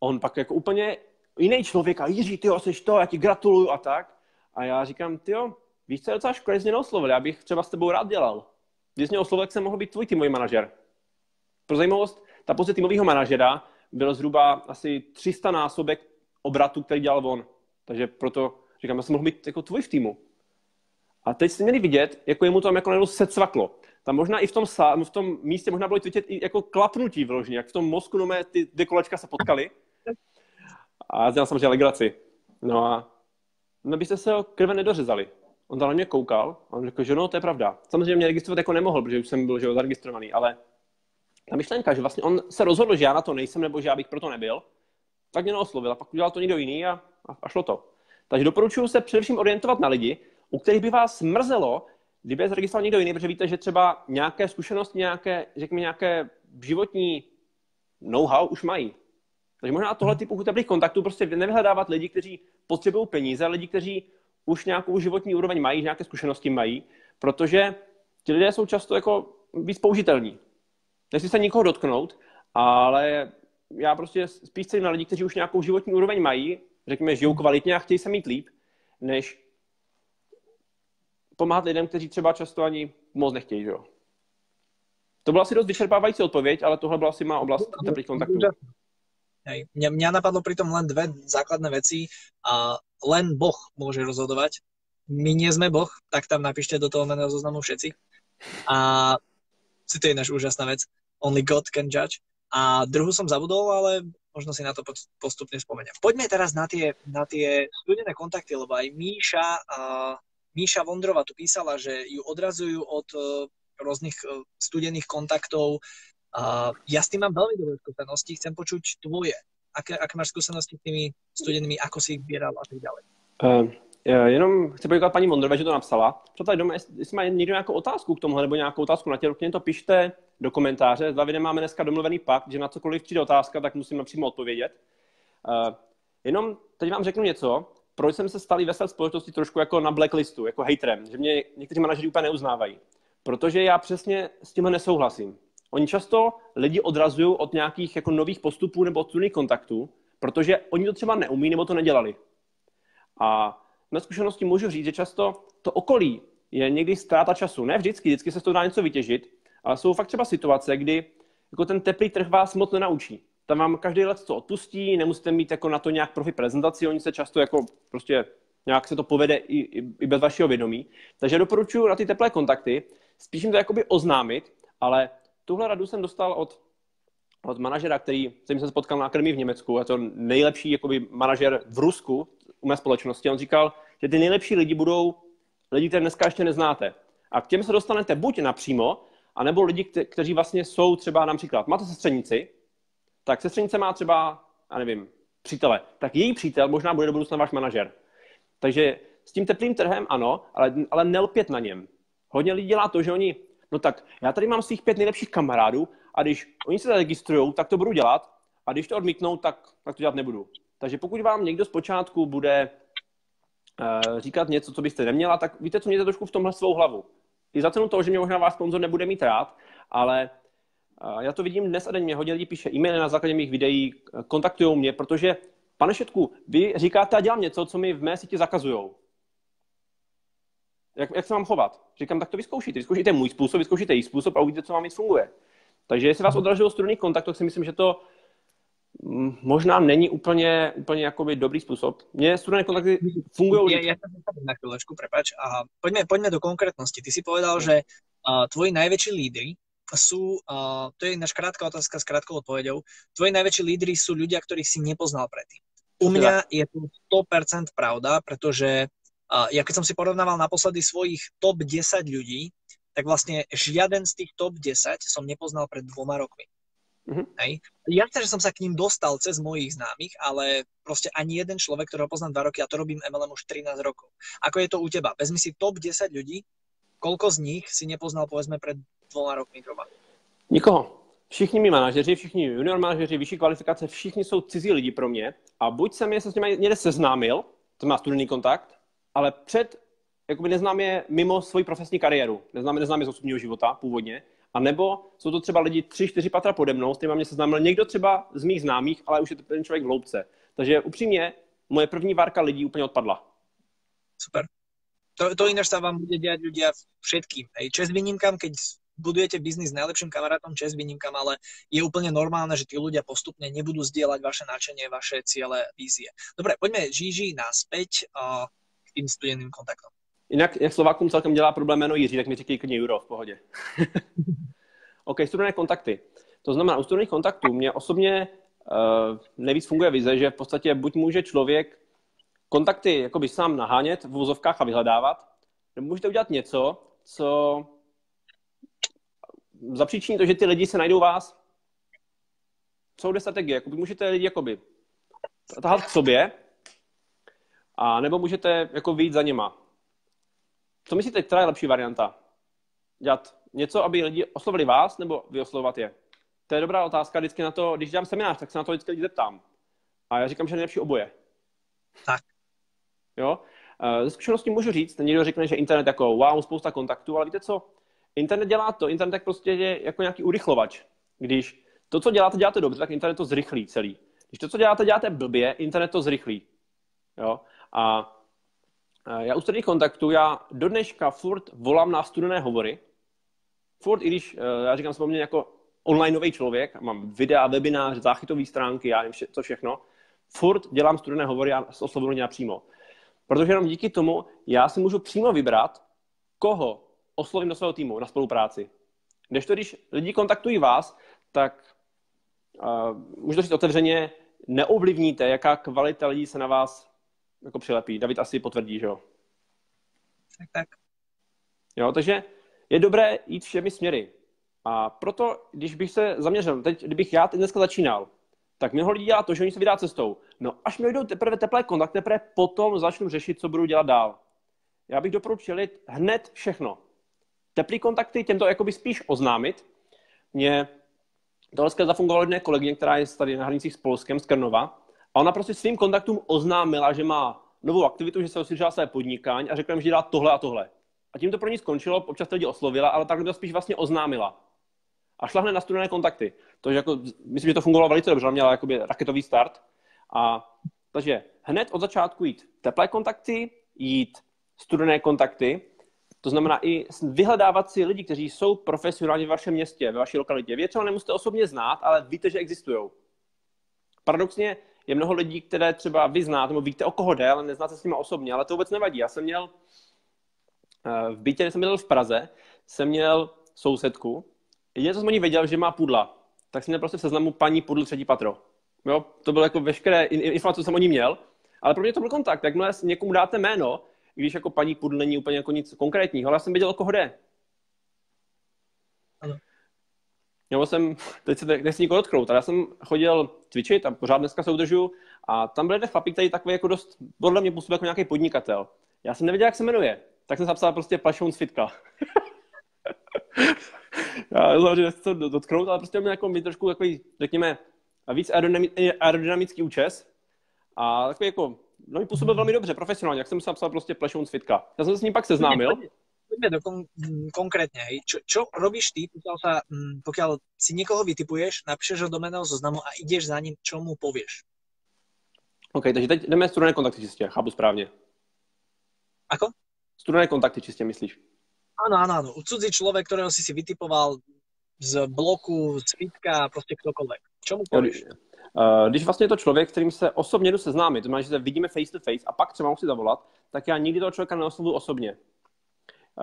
on pak jako úplně jiný člověk a Jiří, ty jsi to, já ti gratuluju a tak. A já říkám, ty víš, co je docela škoda, že neoslovil, já bych třeba s tebou rád dělal. Když mě oslovil, jak jsem mohl být tvůj týmový manažer. Pro zajímavost, ta pozice týmového manažera byl zhruba asi 300 násobek obratu, který dělal on. Takže proto říkám, já jsem mohl být jako tvůj v týmu. A teď jste měli vidět, jako jemu tam jako najednou secvaklo. Tam možná i v tom, sá, v tom místě možná bylo vidět i jako klapnutí vložně, jak v tom mozku no mé ty dvě kolečka se potkaly. A já dělal samozřejmě legraci. No a no byste se ho krve nedořezali. On tam na mě koukal a on řekl, že no, to je pravda. Samozřejmě mě registrovat jako nemohl, protože už jsem byl že zaregistrovaný, ale ta myšlenka, že vlastně on se rozhodl, že já na to nejsem, nebo že já bych proto nebyl, tak mě neoslovil a pak udělal to někdo jiný a, a, šlo to. Takže doporučuji se především orientovat na lidi, u kterých by vás mrzelo, kdyby je zaregistroval někdo jiný, protože víte, že třeba nějaké zkušenosti, nějaké, řekněme, nějaké životní know-how už mají. Takže možná tohle typu teplých kontaktů prostě nevyhledávat lidi, kteří potřebují peníze, lidi, kteří už nějakou životní úroveň mají, nějaké zkušenosti mají, protože ti lidé jsou často jako víc použitelní. Nechci se nikoho dotknout, ale já prostě spíš na lidi, kteří už nějakou životní úroveň mají, řekněme, žijou kvalitně a chtějí se mít líp, než pomáhat lidem, kteří třeba často ani moc nechtějí. Jo? To byla asi dost vyčerpávající odpověď, ale tohle byla asi má oblast teplých kontaktů. Hej. Mňa, mňa napadlo pritom len dve základné veci a len Boh môže rozhodovať. My nie sme Boh, tak tam napíšte do toho meného zoznamu všetci. A si to je náš úžasná vec. Only God can judge. A druhú som zabudol, ale možno si na to postupne spomeniem. Poďme teraz na tie, na tie studené kontakty, lebo aj Míša, uh, Míša Vondrova tu písala, že ju odrazujú od uh, rôznych uh, studených kontaktov, Uh, ja s tým mám veľmi dobré skúsenosti, chcem počuť tvoje. Aké, aké máš skúsenosti s tými studenými, ako si ich vybíral a tak ďalej? Uh, jenom chci poděkovat paní Mondrové, že to napsala. Přátelé doma, jestli má někdo nějakou otázku k tomuhle nebo nějakou otázku na tě, to pište do komentáře. S Davidem máme dneska domluvený pakt, že na cokoliv přijde otázka, tak musím napřímo odpovědět. Uh, jenom teď vám řeknu něco, proč jsem se stal ve své společnosti trošku jako na blacklistu, jako haterem, že mě někteří manažeři úplně neuznávají. Protože já přesně s tímhle nesouhlasím. Oni často lidi odrazují od nějakých jako nových postupů nebo od kontaktů, protože oni to třeba neumí nebo to nedělali. A na zkušenosti můžu říct, že často to okolí je někdy ztráta času. Ne vždycky, vždycky se z toho dá něco vytěžit, ale jsou fakt třeba situace, kdy jako ten teplý trh vás moc nenaučí. Tam vám každý let co odpustí, nemusíte mít jako na to nějak profi prezentaci, oni se často jako prostě nějak se to povede i, i, i bez vašeho vědomí. Takže doporučuji na ty teplé kontakty spíš jim to jakoby oznámit, ale tuhle radu jsem dostal od, od manažera, který, jsem se spotkal na akademii v Německu, je to nejlepší jakoby, manažer v Rusku u mé společnosti. On říkal, že ty nejlepší lidi budou lidi, které dneska ještě neznáte. A k těm se dostanete buď napřímo, anebo lidi, kte- kteří vlastně jsou třeba například, máte sestřenici, tak sestřenice má třeba, já nevím, přítele, tak její přítel možná bude do budoucna váš manažer. Takže s tím teplým trhem ano, ale, ale nelpět na něm. Hodně lidí dělá to, že oni no tak já tady mám svých pět nejlepších kamarádů a když oni se zaregistrují, tak to budu dělat a když to odmítnou, tak, tak to dělat nebudu. Takže pokud vám někdo zpočátku bude uh, říkat něco, co byste neměla, tak víte, co mějte trošku v tomhle svou hlavu. I za cenu toho, že mě možná váš sponzor nebude mít rád, ale já to vidím dnes a den, mě hodně lidí píše e-maily na základě mých videí, kontaktují mě, protože, pane Šetku, vy říkáte a dělám něco, co mi v mé síti zakazují jak, jak se mám chovat? Říkám, tak to vyzkoušíte. Vyzkoušíte můj způsob, vyzkoušíte její způsob a uvidíte, co vám víc funguje. Takže jestli vás odražilo studený kontakt, tak si myslím, že to možná není úplně, úplně jakoby dobrý způsob. Mně studené kontakty fungují... Ja, ja na chvíľočku, prepač. A poďme, poďme do konkrétnosti. Ty si povedal, že uh, tvoji najväčší lídry sú, uh, to je ináč krátka otázka s krátkou odpovedou, tvoji najväčší lídry sú ľudia, ktorých si nepoznal predtým. U mňa je to 100% pravda, pretože ja keď som si porovnával naposledy svojich top 10 ľudí, tak vlastne žiaden z tých top 10 som nepoznal pred dvoma rokmi. Mm-hmm. Hej. Jasne, že som sa k ním dostal cez mojich známych, ale proste ani jeden človek, ktorého poznám dva roky, a to robím MLM už 13 rokov. Ako je to u teba? Vezmi si top 10 ľudí, koľko z nich si nepoznal povedzme pred dvoma rokmi, troma? Nikoho. Všichni mi manažeři, všichni junior manažeři, vyšší kvalifikace, všichni jsou cizí lidi pro mě. A buď jsem je se s nimi někde seznámil, to má studený kontakt, ale před, jakoby neznám je mimo svoji profesní kariéru, neznám, neznám je z osobního života původně, a nebo jsou to třeba lidi tři, čtyři patra pode mnou, s kterými mě seznámil někdo třeba z mých známých, ale už je to ten člověk v hloubce. Takže upřímně, moje první várka lidí úplně odpadla. Super. To, to ináč sa vám bude diať ľudia všetkým. Hej. Čes výnimkám, keď budujete biznis s najlepším kamarátom, čest výnimkám, ale je úplne normálne, že tí ľudia postupne nebudú zdieľať vaše nadšenie, vaše ciele, vízie. Dobre, poďme Žiži naspäť uh, k tým studeným kontaktom. Jinak, jak Slovákům celkem dělá problém jméno Jiří, tak mi říkají klidně Euro v pohodě. *laughs* OK, studené kontakty. To znamená, u studených kontaktů mě osobně uh, nejvíc funguje vize, že v podstatě buď může člověk kontakty jakoby sám nahánět v vozovkách a vyhledávat, nebo můžete udělat něco, co zapříčiní to, že ty lidi se najdou vás. Jsou dvě strategie. Jakoby můžete lidi jakoby tahat k sobě, a nebo můžete jako vyjít za něma. Co myslíte, která je lepší varianta? Dělat něco, aby lidi oslovili vás, nebo vy oslovovat je? To je dobrá otázka vždycky na to, když dělám seminář, tak se na to vždycky lidi zeptám. A já říkám, že nejlepší oboje. Tak. Jo? Eh, ze zkušenosti můžu říct, někdo řekne, že internet jako wow, spousta kontaktů, ale víte co? Internet dělá to, internet prostě je jako nějaký urychlovač. Když to, co děláte, děláte dobře, tak internet to zrychlí celý. Když to, co děláte, děláte blbě, internet to zrychlí. Jo? A já u studených kontaktů, já do dneška furt volám na studené hovory. Furt, i když eh, já říkám, jsem jako onlineový člověk, mám videa, webinář, záchytové stránky, já nevím, co všechno, furt dělám studené hovory a oslovuji napřímo. Protože jenom díky tomu já si můžu přímo vybrat, koho oslovím do svého týmu na spolupráci. Když to, když lidi kontaktují vás, tak uh, můžu to říct otevřeně, neovlivníte, jaká kvalita lidí se na vás jako přilepí. David asi potvrdí, že jo? Tak, tak. Jo, takže je dobré jít všemi směry. A proto, když bych se zaměřil, teď, kdybych já teď dneska začínal, tak mnoho lidí dělá to, že oni se vydá cestou. No až mi jdou teprve teplé kontakt, teprve potom začnu řešit, co budu dělat dál. Já bych doporučil hned všechno. Teplý kontakty, těm to jakoby spíš oznámit. Mě to dneska zafungovalo jedné kolegyně, která je tady na hranicích s Polskem, z Krnova. A ona prostě svým kontaktům oznámila, že má novou aktivitu, že se osvědčila své podnikání a řekla jim, že dělá tohle a tohle. A tím to pro ní skončilo, občas to lidi oslovila, ale takhle to spíš vlastně oznámila a šla hned na studené kontakty. To, že jako, myslím, že to fungovalo velice dobře, měla jakoby raketový start. A, takže hned od začátku jít teplé kontakty, jít studené kontakty, to znamená i vyhledávat si lidi, kteří jsou profesionálně v vašem městě, ve vaší lokalitě. Vy třeba nemusíte osobně znát, ale víte, že existují. Paradoxně je mnoho lidí, které třeba vy znáte, nebo víte, o koho jde, ale neznáte s nimi osobně, ale to vůbec nevadí. Já jsem měl eh, v bytě, jsem měl v Praze, jsem měl sousedku, Jediné, co jsem o ní věděl, že má pudla, tak jsem měl prostě v seznamu paní pudl třetí patro. Jo, to bylo jako veškeré informace, co jsem o ní měl, ale pro mě to byl kontakt. Jakmile někomu dáte jméno, když jako paní pudl není úplně jako nic konkrétního, ale já jsem věděl, o koho jde. Ano. Jo, jsem, teď se nechci nikoho dotknout, ale já jsem chodil cvičit a pořád dneska se udržuju a tam byl jeden chlapík, který takový jako dost, podle mě působil jako nějaký podnikatel. Já jsem nevěděl, jak se jmenuje, tak jsem zapsal prostě Plašoun z fitka. *laughs* já znamená, že to dotknout, ale prostě měl jako trošku takový, řekněme, víc aerodynamický účes a takový jako, no působil velmi dobře, profesionálně, jak jsem se napsal prostě plešoun svitka. Já jsem se s ním pak seznámil. Poďme do kon- konkrétne. Čo, čo robíš ty, pokiaľ, sa, pokiaľ si niekoho vytipuješ, napíšeš ho do meného zoznamu a ideš za ním, čo mu povieš? OK, takže teď jdeme studené kontakty čistě, chápu správně. Ako? Studené kontakty čistě, myslíš? Áno, áno, áno. Cudzí človek, ktorého si si vytipoval z bloku, z fitka, prostě ktokoľvek. Čo mu povíš? Uh, když vlastně je to člověk, kterým se osobně jdu seznámit, to znamená, že se vidíme face to face a pak třeba musí zavolat, tak já nikdy toho člověka neoslovuju osobně.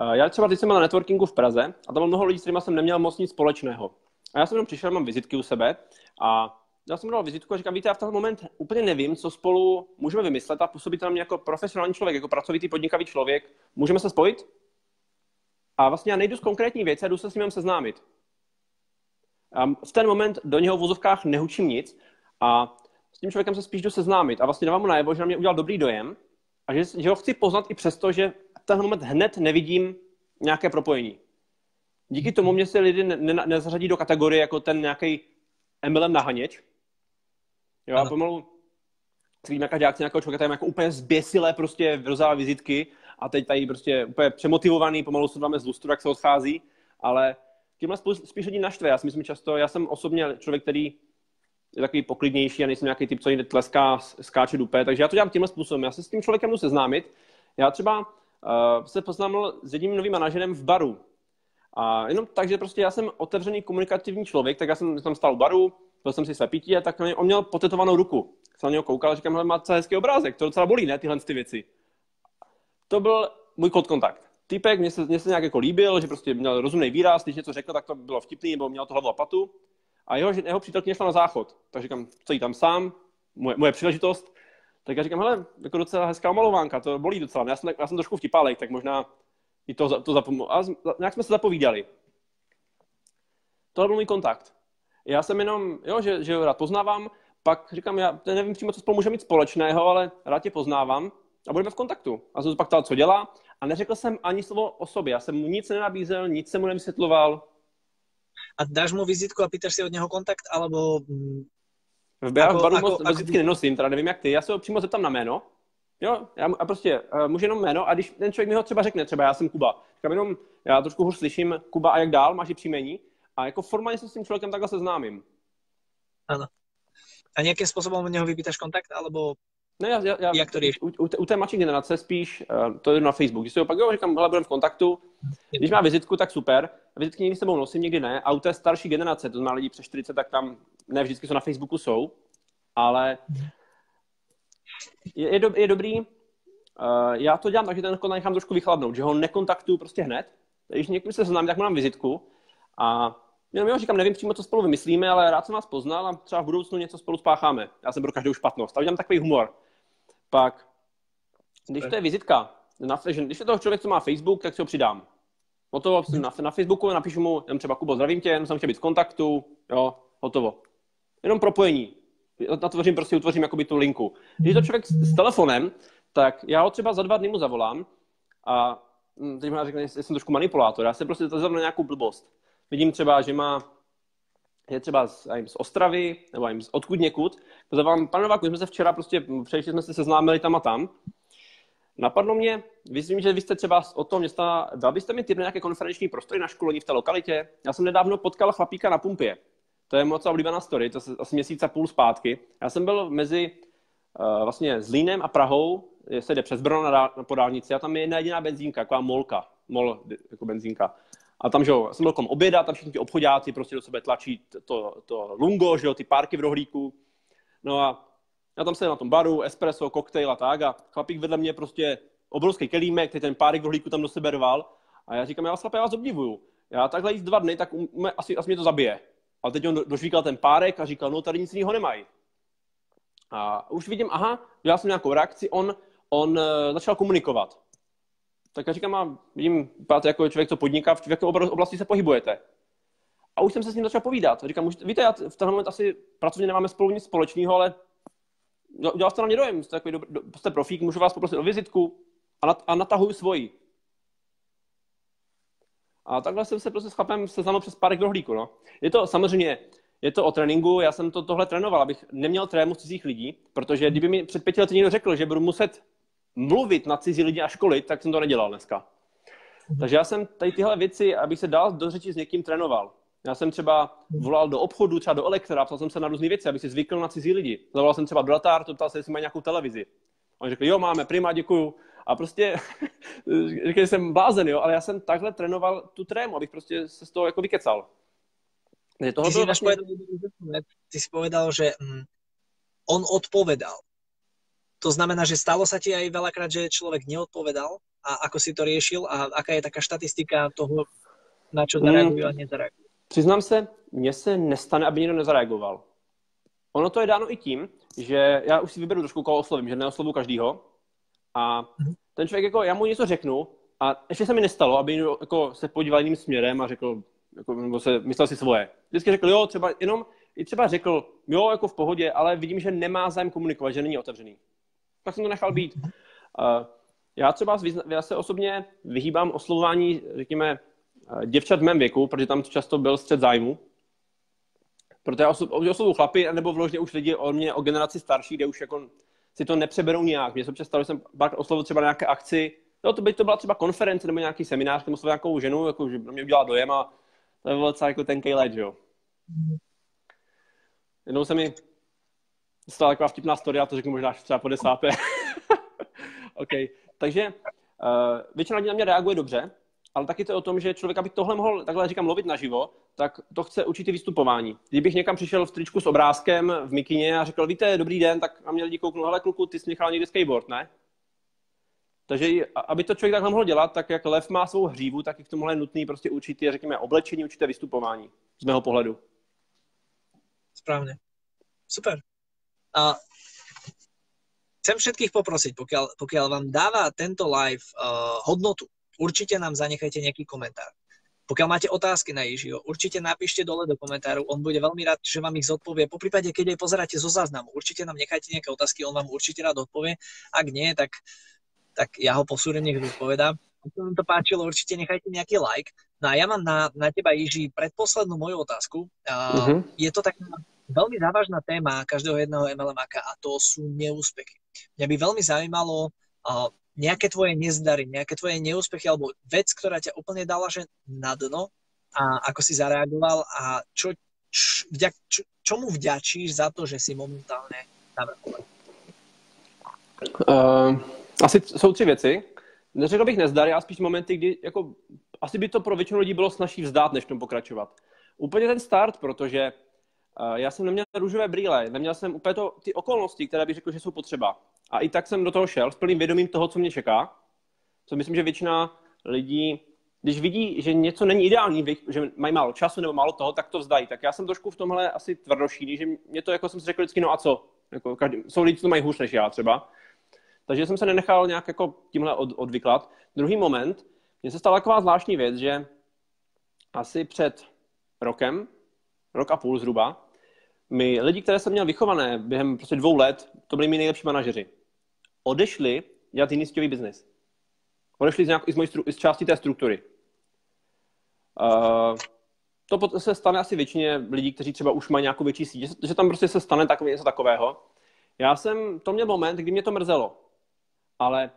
Uh, já třeba teď jsem byl na networkingu v Praze a tam bylo mnoho lidí, s kterými jsem neměl moc nic společného. A já jsem jenom přišel, mám vizitky u sebe a já jsem dal vizitku a říkám, víte, já v ten moment úplně nevím, co spolu můžeme vymyslet a působíte na mě jako profesionální člověk, jako pracovitý podnikavý člověk. Můžeme se spojit? A vlastně já nejdu z konkrétní věci, jdu se s ním seznámit. A v ten moment do něho v vozovkách nehučím nic a s tím člověkem se spíš jdu seznámit. A vlastně dávám mu najevo, že na mě udělal dobrý dojem a že, že ho chci poznat i přesto, že v ten moment hned nevidím nějaké propojení. Díky tomu mě se lidi ne, ne, nezařadí do kategorie jako ten nějaký MLM nahaněč. Jo, a pomalu vidím, jaká reakce nějakého člověka, tam jako úplně zběsilé prostě rozdává vizitky a teď tady prostě úplně přemotivovaný, pomalu se dáme z lustru, jak se odchází, ale tímhle spíš lidi naštve. Já si myslím často, já jsem osobně člověk, který je takový poklidnější a nejsem nějaký typ, co jde tleská, skáče dupe, takže já to dělám tímhle způsobem. Já se s tím člověkem musím seznámit. Já třeba uh, se poznámil s jedním novým manažerem v baru A jenom tak, že prostě já jsem otevřený komunikativní člověk, tak já jsem tam stál u baru, byl jsem si své pití a tak on měl potetovanou ruku. Jsem na něho koukal a říkám, má docela hezký obrázek, to docela bolí, ne, tyhle ty věci. To byl můj kod kontakt. Týpek, mě se, mě se nějak jako líbil, že prostě měl rozumný výraz, když něco řekl, tak to bylo vtipný, nebo měl to hlavu a patu. A jeho, jeho přítelkyně šla na záchod, tak říkám, co jí tam sám, moje, moje příležitost. Tak já říkám, hele, jako docela hezká omalovánka, to bolí docela. Já jsem, já jsem trošku vtipálek, tak možná i to, to zapomohlo. A nějak jsme se zapovídali. Tohle byl můj kontakt. Já jsem jenom, jo, že, že rád poznávám, pak říkám, já nevím přímo, co spolu může mít společného, ale rád tě poznávám a budeme v kontaktu. A jsem se pak ptal, co dělá a neřekl jsem ani slovo o sobě. Já jsem mu nic nenabízel, nic jsem mu nevysvětloval. A dáš mu vizitku a pýtaš si od něho kontakt, alebo... Já v baru moc vizitky nenosím, teda nevím jak ty. Já se ho přímo zeptám na jméno. Jo, já, a prostě uh, můžu jenom jméno a když ten člověk mi ho třeba řekne, třeba já jsem Kuba, říkám jenom, já trošku hůř slyším, Kuba a jak dál, máš i příjmení a jako formálně se s tím člověkem takhle seznámím. Ano. A nějakým způsobem od něho vypítaš kontakt, alebo ne, já, já, jak to u, u, u, té mladší generace spíš, uh, to je na Facebook, když si ho pak jo, říkám, hele, budeme v kontaktu, když má vizitku, tak super, vizitky někdy s sebou nosím, někdy ne, a u té starší generace, to znamená lidi přes 40, tak tam ne vždycky jsou na Facebooku jsou, ale je, je, do, je dobrý, uh, já to dělám tak, že ten kontakt nechám trošku vychladnout, že ho nekontaktuju prostě hned, když někdo se znám, tak mám vizitku a Jenom jo, říkám, nevím přímo, co spolu vymyslíme, ale rád jsem vás poznal a třeba v budoucnu něco spolu spácháme. Já jsem pro každou špatnost. A udělám takový humor. Pak, když to je vizitka, na, když je to člověk, co má Facebook, tak si ho přidám. Hotovo, na, na Facebooku napíšu mu, jen třeba Kubo, zdravím tě, jenom jsem chtěl být v kontaktu, jo, hotovo. Jenom propojení. Natvořím, prostě utvořím jakoby tu linku. Když je to člověk s, s telefonem, tak já ho třeba za dva dny mu zavolám a hm, teď mi řekne, že jsem trošku manipulátor. Já se prostě zazvám na nějakou blbost vidím třeba, že má je třeba z, jim z Ostravy, nebo jim z odkud někud, to zavolám, pane Nováku, jsme se včera prostě, především jsme se seznámili tam a tam. Napadlo mě, myslím, že vy jste třeba o tom města, dal byste mi typ nějaké konferenční prostory na školení v té lokalitě? Já jsem nedávno potkal chlapíka na pumpě. To je moc oblíbená story, to je asi měsíc a půl zpátky. Já jsem byl mezi uh, vlastně Zlínem a Prahou, se jde přes Brno na, na podálnici a tam je jedna jediná benzínka, taková molka, mol jako benzínka. A tam, že jo, jsem byl kolem oběda, tam všichni ti obchodáci prostě do sebe tlačí to, to lungo, že jo, ty párky v rohlíku. No a já tam jsem na tom baru, espresso, koktejl a tak a chlapík vedle mě prostě obrovský kelímek, který ten párek v rohlíku tam do sebe rval. A já říkám, já vás chlape, já vás obdivuju. Já takhle jíst dva dny, tak um, asi, asi mě to zabije. A teď on dožvíkal ten párek a říkal, no tady nic jiného nemají. A už vidím, aha, dělal jsem nějakou reakci, on, on uh, začal komunikovat tak já říkám, a vidím, páte jako člověk, co podniká, v jaké oblasti se pohybujete. A už jsem se s ním začal povídat. Říkám, už, víte, já v tenhle moment asi pracovně nemáme spolu nic společného, ale udělal jste na mě dojem, jste, takový, do, jste profík, můžu vás poprosit o vizitku a, nat, a natahuju svoji. A takhle jsem se prostě s chlapem seznamil přes pár rohlíku. No. Je to samozřejmě, je to o tréninku, já jsem to tohle trénoval, abych neměl trému cizích lidí, protože kdyby mi před pěti lety někdo řekl, že budu muset mluvit na cizí lidi a školit, tak jsem to nedělal dneska. Takže já jsem tady tyhle věci, abych se dal do řeči s někým trénoval. Já jsem třeba volal do obchodu, třeba do elektra, ptal jsem se na různé věci, abych si zvykl na cizí lidi. Zavolal jsem třeba do Latar, ptal se, jestli mají nějakou televizi. Oni řekli, jo, máme, prima, děkuju. A prostě *laughs* řekli jsem blázen, jo, ale já jsem takhle trénoval tu trému, abych prostě se z toho jako vykecal. Takže tohle ty, si vlastně... povedal, ty si povedal, že mm, on odpovedal. To znamená, že stalo sa ti aj veľakrát, že človek neodpovedal a ako si to riešil a aká je taká štatistika toho, na čo zareagujú a nezareagujú? Přiznám se, mně se nestane, aby někdo nezareagoval. Ono to je dáno i tím, že já už si vyberu trošku, koho oslovím, že neoslovu každýho. A ten člověk, jako já mu něco řeknu a ještě se mi nestalo, aby jako, se podíval jiným směrem a řekl, jako, nebo se myslel si svoje. Vždycky řekl, jo, třeba jenom, i třeba řekl, jo, jako v pohodě, ale vidím, že nemá zájem komunikovat, že není otevřený tak jsem to nechal být. Já třeba já se osobně vyhýbám oslovování, řekněme, eh, děvčat v mém věku, protože tam často byl střed zájmu. Protože já oslovu chlapy, nebo vložně už lidi o mě, o generaci starší, kde už jako si to nepřeberou nějak. Mně se občas stalo, že jsem pak oslovil třeba nějaké akci, no to by to byla třeba konference nebo nějaký seminář, kde oslovil nějakou ženu, jako, že mě udělala dojem a to je docela jako tenkej let, jo. Jednou se mi stala taková vtipná story, já to řeknu možná třeba po desáté. *laughs* OK, takže uh, většina lidí na mě reaguje dobře ale taky to je o tom, že člověk, aby tohle mohl, takhle říkám, lovit naživo, tak to chce určitě vystupování. Kdybych někam přišel v tričku s obrázkem v mikině a řekl, víte, dobrý den, tak a mě lidi kouknou, hele kluku, ty jsi nechal někdy skateboard, ne? Takže aby to člověk takhle mohl dělat, tak jak lev má svou hřívu, tak i k tomu je nutný prostě určitě, řekněme, oblečení, určité vystupování, z mého pohledu. Správně. Super. A chcem všetkých poprosiť, pokiaľ, pokiaľ vám dáva tento live uh, hodnotu, určite nám zanechajte nejaký komentár. Pokiaľ máte otázky na Jižiho, určite napíšte dole do komentáru, on bude veľmi rád, že vám ich zodpovie. Po prípade, keď aj pozeráte zo záznamu, určite nám nechajte nejaké otázky, on vám určite rád odpovie. Ak nie, tak, tak ja ho posúrem, nech vypovedá. Ak sa vám to páčilo, určite nechajte nejaký like. No a ja mám na, na teba, Jiži, predposlednú moju otázku. Uh, uh-huh. Je to taká veľmi závažná téma každého jedného MLMáka a to sú neúspechy. Mňa by veľmi zaujímalo uh, nejaké tvoje nezdary, nejaké tvoje neúspechy alebo vec, ktorá ťa úplne dala že na dno a ako si zareagoval a čo, č, vďak, čo, čomu vďačíš za to, že si momentálně na vrchole? Uh, asi jsou tři věci. Neřekl bych nezdary, ale spíš momenty, kdy jako, asi by to pro většinu lidí bylo snažší vzdát, než tom pokračovat. Úplně ten start, protože já jsem neměl růžové brýle, neměl jsem úplně to, ty okolnosti, které bych řekl, že jsou potřeba. A i tak jsem do toho šel s plným vědomím toho, co mě čeká. Co myslím, že většina lidí, když vidí, že něco není ideální, že mají málo času nebo málo toho, tak to vzdají. Tak já jsem trošku v tomhle asi tvrdošíný, že mě to, jako jsem si řekl vždycky, no a co? Jako každý, jsou lidi, co to mají hůř než já třeba. Takže jsem se nenechal nějak jako tímhle od, odvyklat. Druhý moment, mně se stala taková zvláštní věc, že asi před rokem, rok a půl zhruba, my lidi, které jsem měl vychované během prostě dvou let, to byli mi nejlepší manažeři odešli dělat jiný síťový biznis. Odešli z, nějak, z, mojí, z části té struktury. Uh, to se stane asi většině lidí, kteří třeba už mají nějakou větší síť, že tam prostě se stane takové něco takového. Já jsem, to měl moment, kdy mě to mrzelo. Ale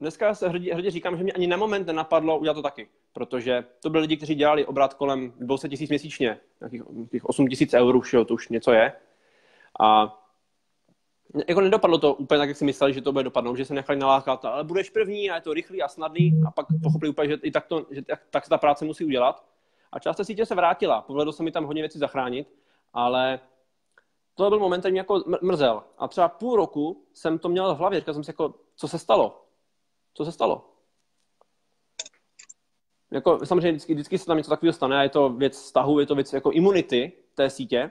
dneska se hrdě, hrdě říkám, že mě ani na moment nenapadlo udělat to taky. Protože to byli lidi, kteří dělali obrat kolem 200 tisíc měsíčně, nějakých 8 tisíc eur už, jo, to už něco je. A jako nedopadlo to úplně tak, jak si mysleli, že to bude dopadnout, že se nechali nalákat, ale budeš první a je to rychlý a snadný a pak pochopili úplně, že i tak, to, že tak, tak se ta práce musí udělat. A část té sítě se vrátila, povedlo se mi tam hodně věcí zachránit, ale to byl moment, který mě jako mrzel. A třeba půl roku jsem to měl v hlavě, říkal jsem si jako, co se stalo? Co se stalo? Jako, samozřejmě vždycky, vždycky se tam něco takového stane a je to věc vztahu, je to věc jako imunity té sítě.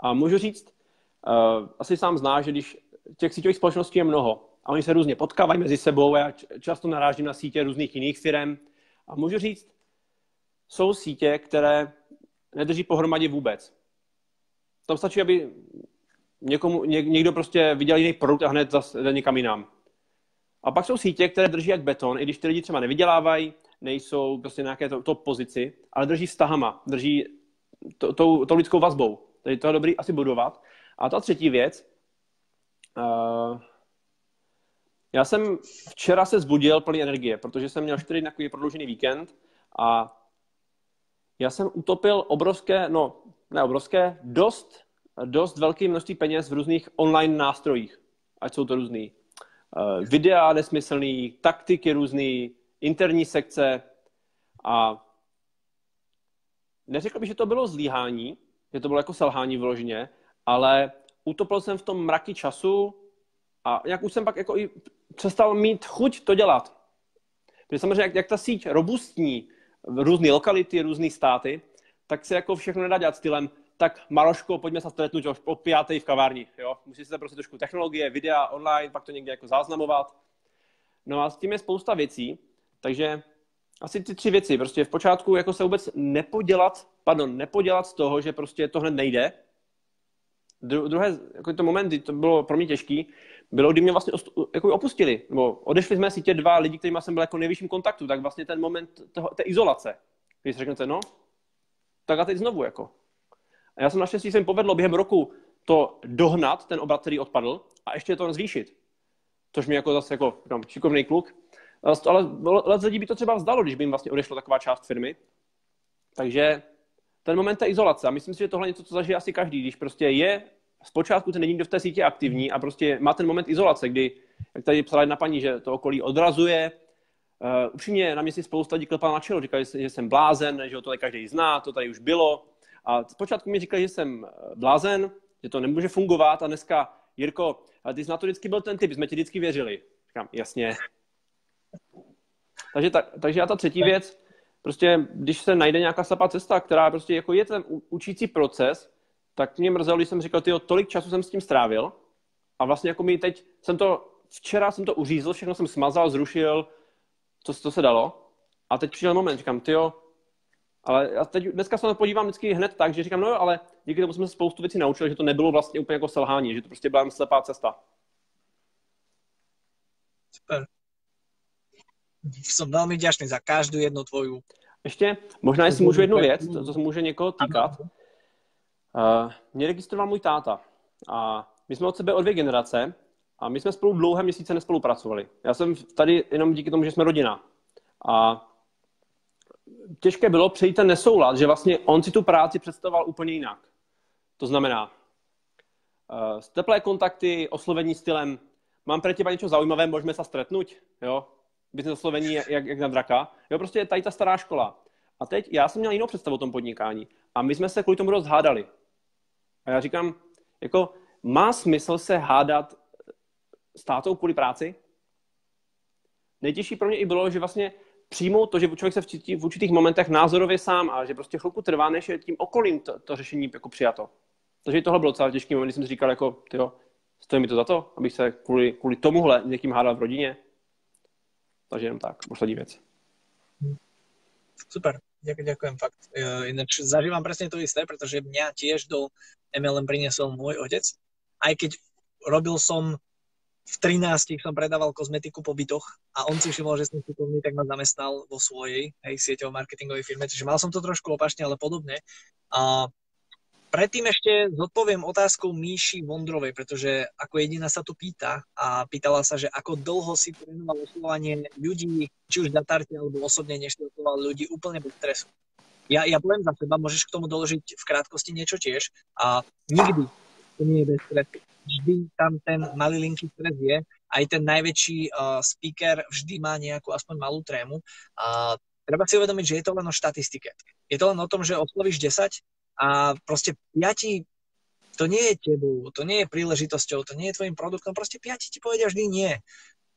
A můžu říct, Uh, asi sám zná, že když těch síťových společností je mnoho a oni se různě potkávají mezi sebou, já často narážím na sítě různých jiných firm a můžu říct, jsou sítě, které nedrží pohromadě vůbec. Tam stačí, aby někomu, ně, někdo prostě viděl jiný produkt a hned zase jde někam jinam. A pak jsou sítě, které drží jak beton, i když ty lidi třeba nevydělávají, nejsou prostě nějaké top pozici, ale drží vztahama, drží tou, tou lidskou vazbou. Takže to je dobrý asi budovat. A ta třetí věc, uh, já jsem včera se zbudil plný energie, protože jsem měl čtyři takový prodloužený víkend a já jsem utopil obrovské, no ne obrovské, dost, dost velké množství peněz v různých online nástrojích, ať jsou to různý uh, videa nesmyslný, taktiky různý, interní sekce a neřekl bych, že to bylo zlíhání, že to bylo jako selhání vložně, ale utopil jsem v tom mraky času a jak už jsem pak jako i přestal mít chuť to dělat. Protože samozřejmě, jak, jak ta síť robustní různé lokality, různé státy, tak se jako všechno nedá dělat stylem, tak Maroško, pojďme se stretnout po pátej v kavárni. Jo? Musí se prostě trošku technologie, videa, online, pak to někde jako záznamovat. No a s tím je spousta věcí, takže asi ty tři věci. Prostě v počátku jako se vůbec nepodělat, pardon, nepodělat z toho, že prostě to hned nejde, Dru, druhé, jako to moment, kdy to bylo pro mě těžký, bylo, kdy mě vlastně jako opustili, nebo odešli jsme sítě dva lidi, kterými jsem byl jako nejvyšším kontaktu, tak vlastně ten moment toho, té izolace, když si řeknete, no, tak a teď znovu, jako. A já jsem naštěstí se mi povedlo během roku to dohnat, ten obrat, který odpadl, a ještě to zvýšit. Což mi jako zase jako, říkám, šikovný kluk. Ale let lidí by to třeba vzdalo, když by jim vlastně odešlo taková část firmy. Takže ten moment té izolace. A myslím si, že tohle je něco, co zažije asi každý, když prostě je zpočátku ten někdo v té síti aktivní a prostě má ten moment izolace, kdy, jak tady psala jedna paní, že to okolí odrazuje, Uh, upřímně na mě si spousta lidí klepala na čelo, říkali, že jsem blázen, že to tady každý zná, to tady už bylo. A zpočátku mi říkali, že jsem eh, blázen, že to nemůže fungovat a dneska, Jirko, ale ty jsi na to vždycky byl ten typ, jsme ti vždycky věřili. Říkám, jasně. Takže, ta, takže a ta třetí věc, prostě když se najde nějaká slepá cesta, která prostě jako je ten učící proces, tak mě mrzelo, když jsem říkal, tyjo, tolik času jsem s tím strávil a vlastně jako mi teď jsem to, včera jsem to uřízl, všechno jsem smazal, zrušil, co, co se dalo a teď přišel moment, říkám, tyjo, ale já teď, dneska se na to podívám vždycky hned tak, že říkám, no ale díky tomu jsme se spoustu věcí naučili, že to nebylo vlastně úplně jako selhání, že to prostě byla slepá cesta. Super. Jsem velmi vděčný za každou jednu tvoju. Ještě, možná jestli můžu jednu věc, to, to se může někoho týkat. Uh, mě registroval můj táta a my jsme od sebe o dvě generace a my jsme spolu dlouhé měsíce nespolupracovali. Já jsem tady jenom díky tomu, že jsme rodina. A těžké bylo přejít ten nesoulad, že vlastně on si tu práci představoval úplně jinak. To znamená, uh, teplé kontakty, oslovení stylem, mám pro těba něco zajímavé, můžeme se stretnout, jo? Business oslovení jak, jak na draka. Jo, prostě je tady ta stará škola. A teď já jsem měl jinou představu o tom podnikání. A my jsme se kvůli tomu dost hádali. A já říkám, jako má smysl se hádat s tátou kvůli práci? Nejtěžší pro mě i bylo, že vlastně přijmout to, že člověk se v určitých momentech názorově sám a že prostě chvilku trvá, než je tím okolím to, to řešení jako přijato. Takže tohle bylo celé těžký moment, kdy jsem si říkal, jako, tyjo, stojí mi to za to, abych se kvůli, kvůli tomuhle někým hádal v rodině. Takže jenom tak, poslední věc. Super, ďakujem fakt. Ináč zažívam presne to isté, pretože mňa tiež do MLM priniesol môj otec. Aj keď robil som v 13 som predával kozmetiku po bytoch a on si všimol, že som šikovný, tak ma zamestnal vo svojej hej, sieťovo marketingovej firme. Čiže mal som to trošku opačne, ale podobne. A predtým ešte zodpoviem otázku Míši Vondrovej, pretože ako jediná sa tu pýta a pýtala sa, že ako dlho si trénoval oslovanie ľudí, či už datarte alebo osobne, než si ľudí úplne bez stresu. Ja, ja poviem za seba, môžeš k tomu doložiť v krátkosti niečo tiež a nikdy to nie je bez stresu vždy tam ten malilinký stres je. Aj ten najväčší uh, speaker vždy má nejakú aspoň malú trému. A treba si uvedomiť, že je to len o štatistike. Je to len o tom, že oslovíš 10 a proste 5 to nie je tebou, to nie je príležitosťou, to nie je tvojim produktom, proste 5 ti povedia vždy nie.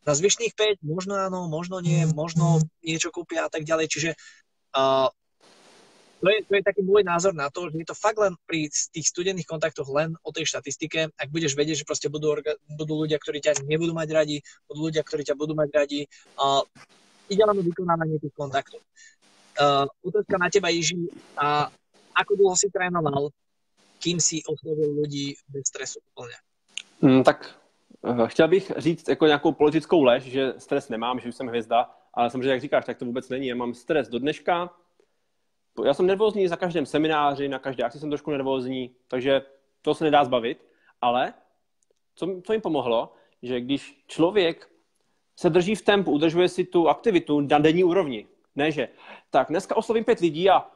Na zvyšných 5 možno áno, možno nie, možno niečo kúpia a tak ďalej. Čiže uh, to je, to je taký môj názor na to, že je to fakt len pri tých studených kontaktoch len o tej štatistike. Ak budeš vedieť, že proste budú, budú ľudia, ktorí ťa nebudú mať radi, budú ľudia, ktorí ťa budú mať radi, uh, ide len o vykonávanie tých kontaktov. Uh, otázka na teba, Jiži, a ako dlho si trénoval, kým si oslovil ľudí bez stresu úplne? Mm, tak uh, chtěl bych říct jako nějakou politickou lež, že stres nemám, že už jsem hvězda, ale samozřejmě, jak říkáš, tak to vůbec není. Já mám stres do dneška, já jsem nervózní za každém semináři, na každé akci jsem trošku nervózní, takže to se nedá zbavit, ale co, co jim pomohlo, že když člověk se drží v tempu, udržuje si tu aktivitu na denní úrovni, ne že tak dneska oslovím pět lidí a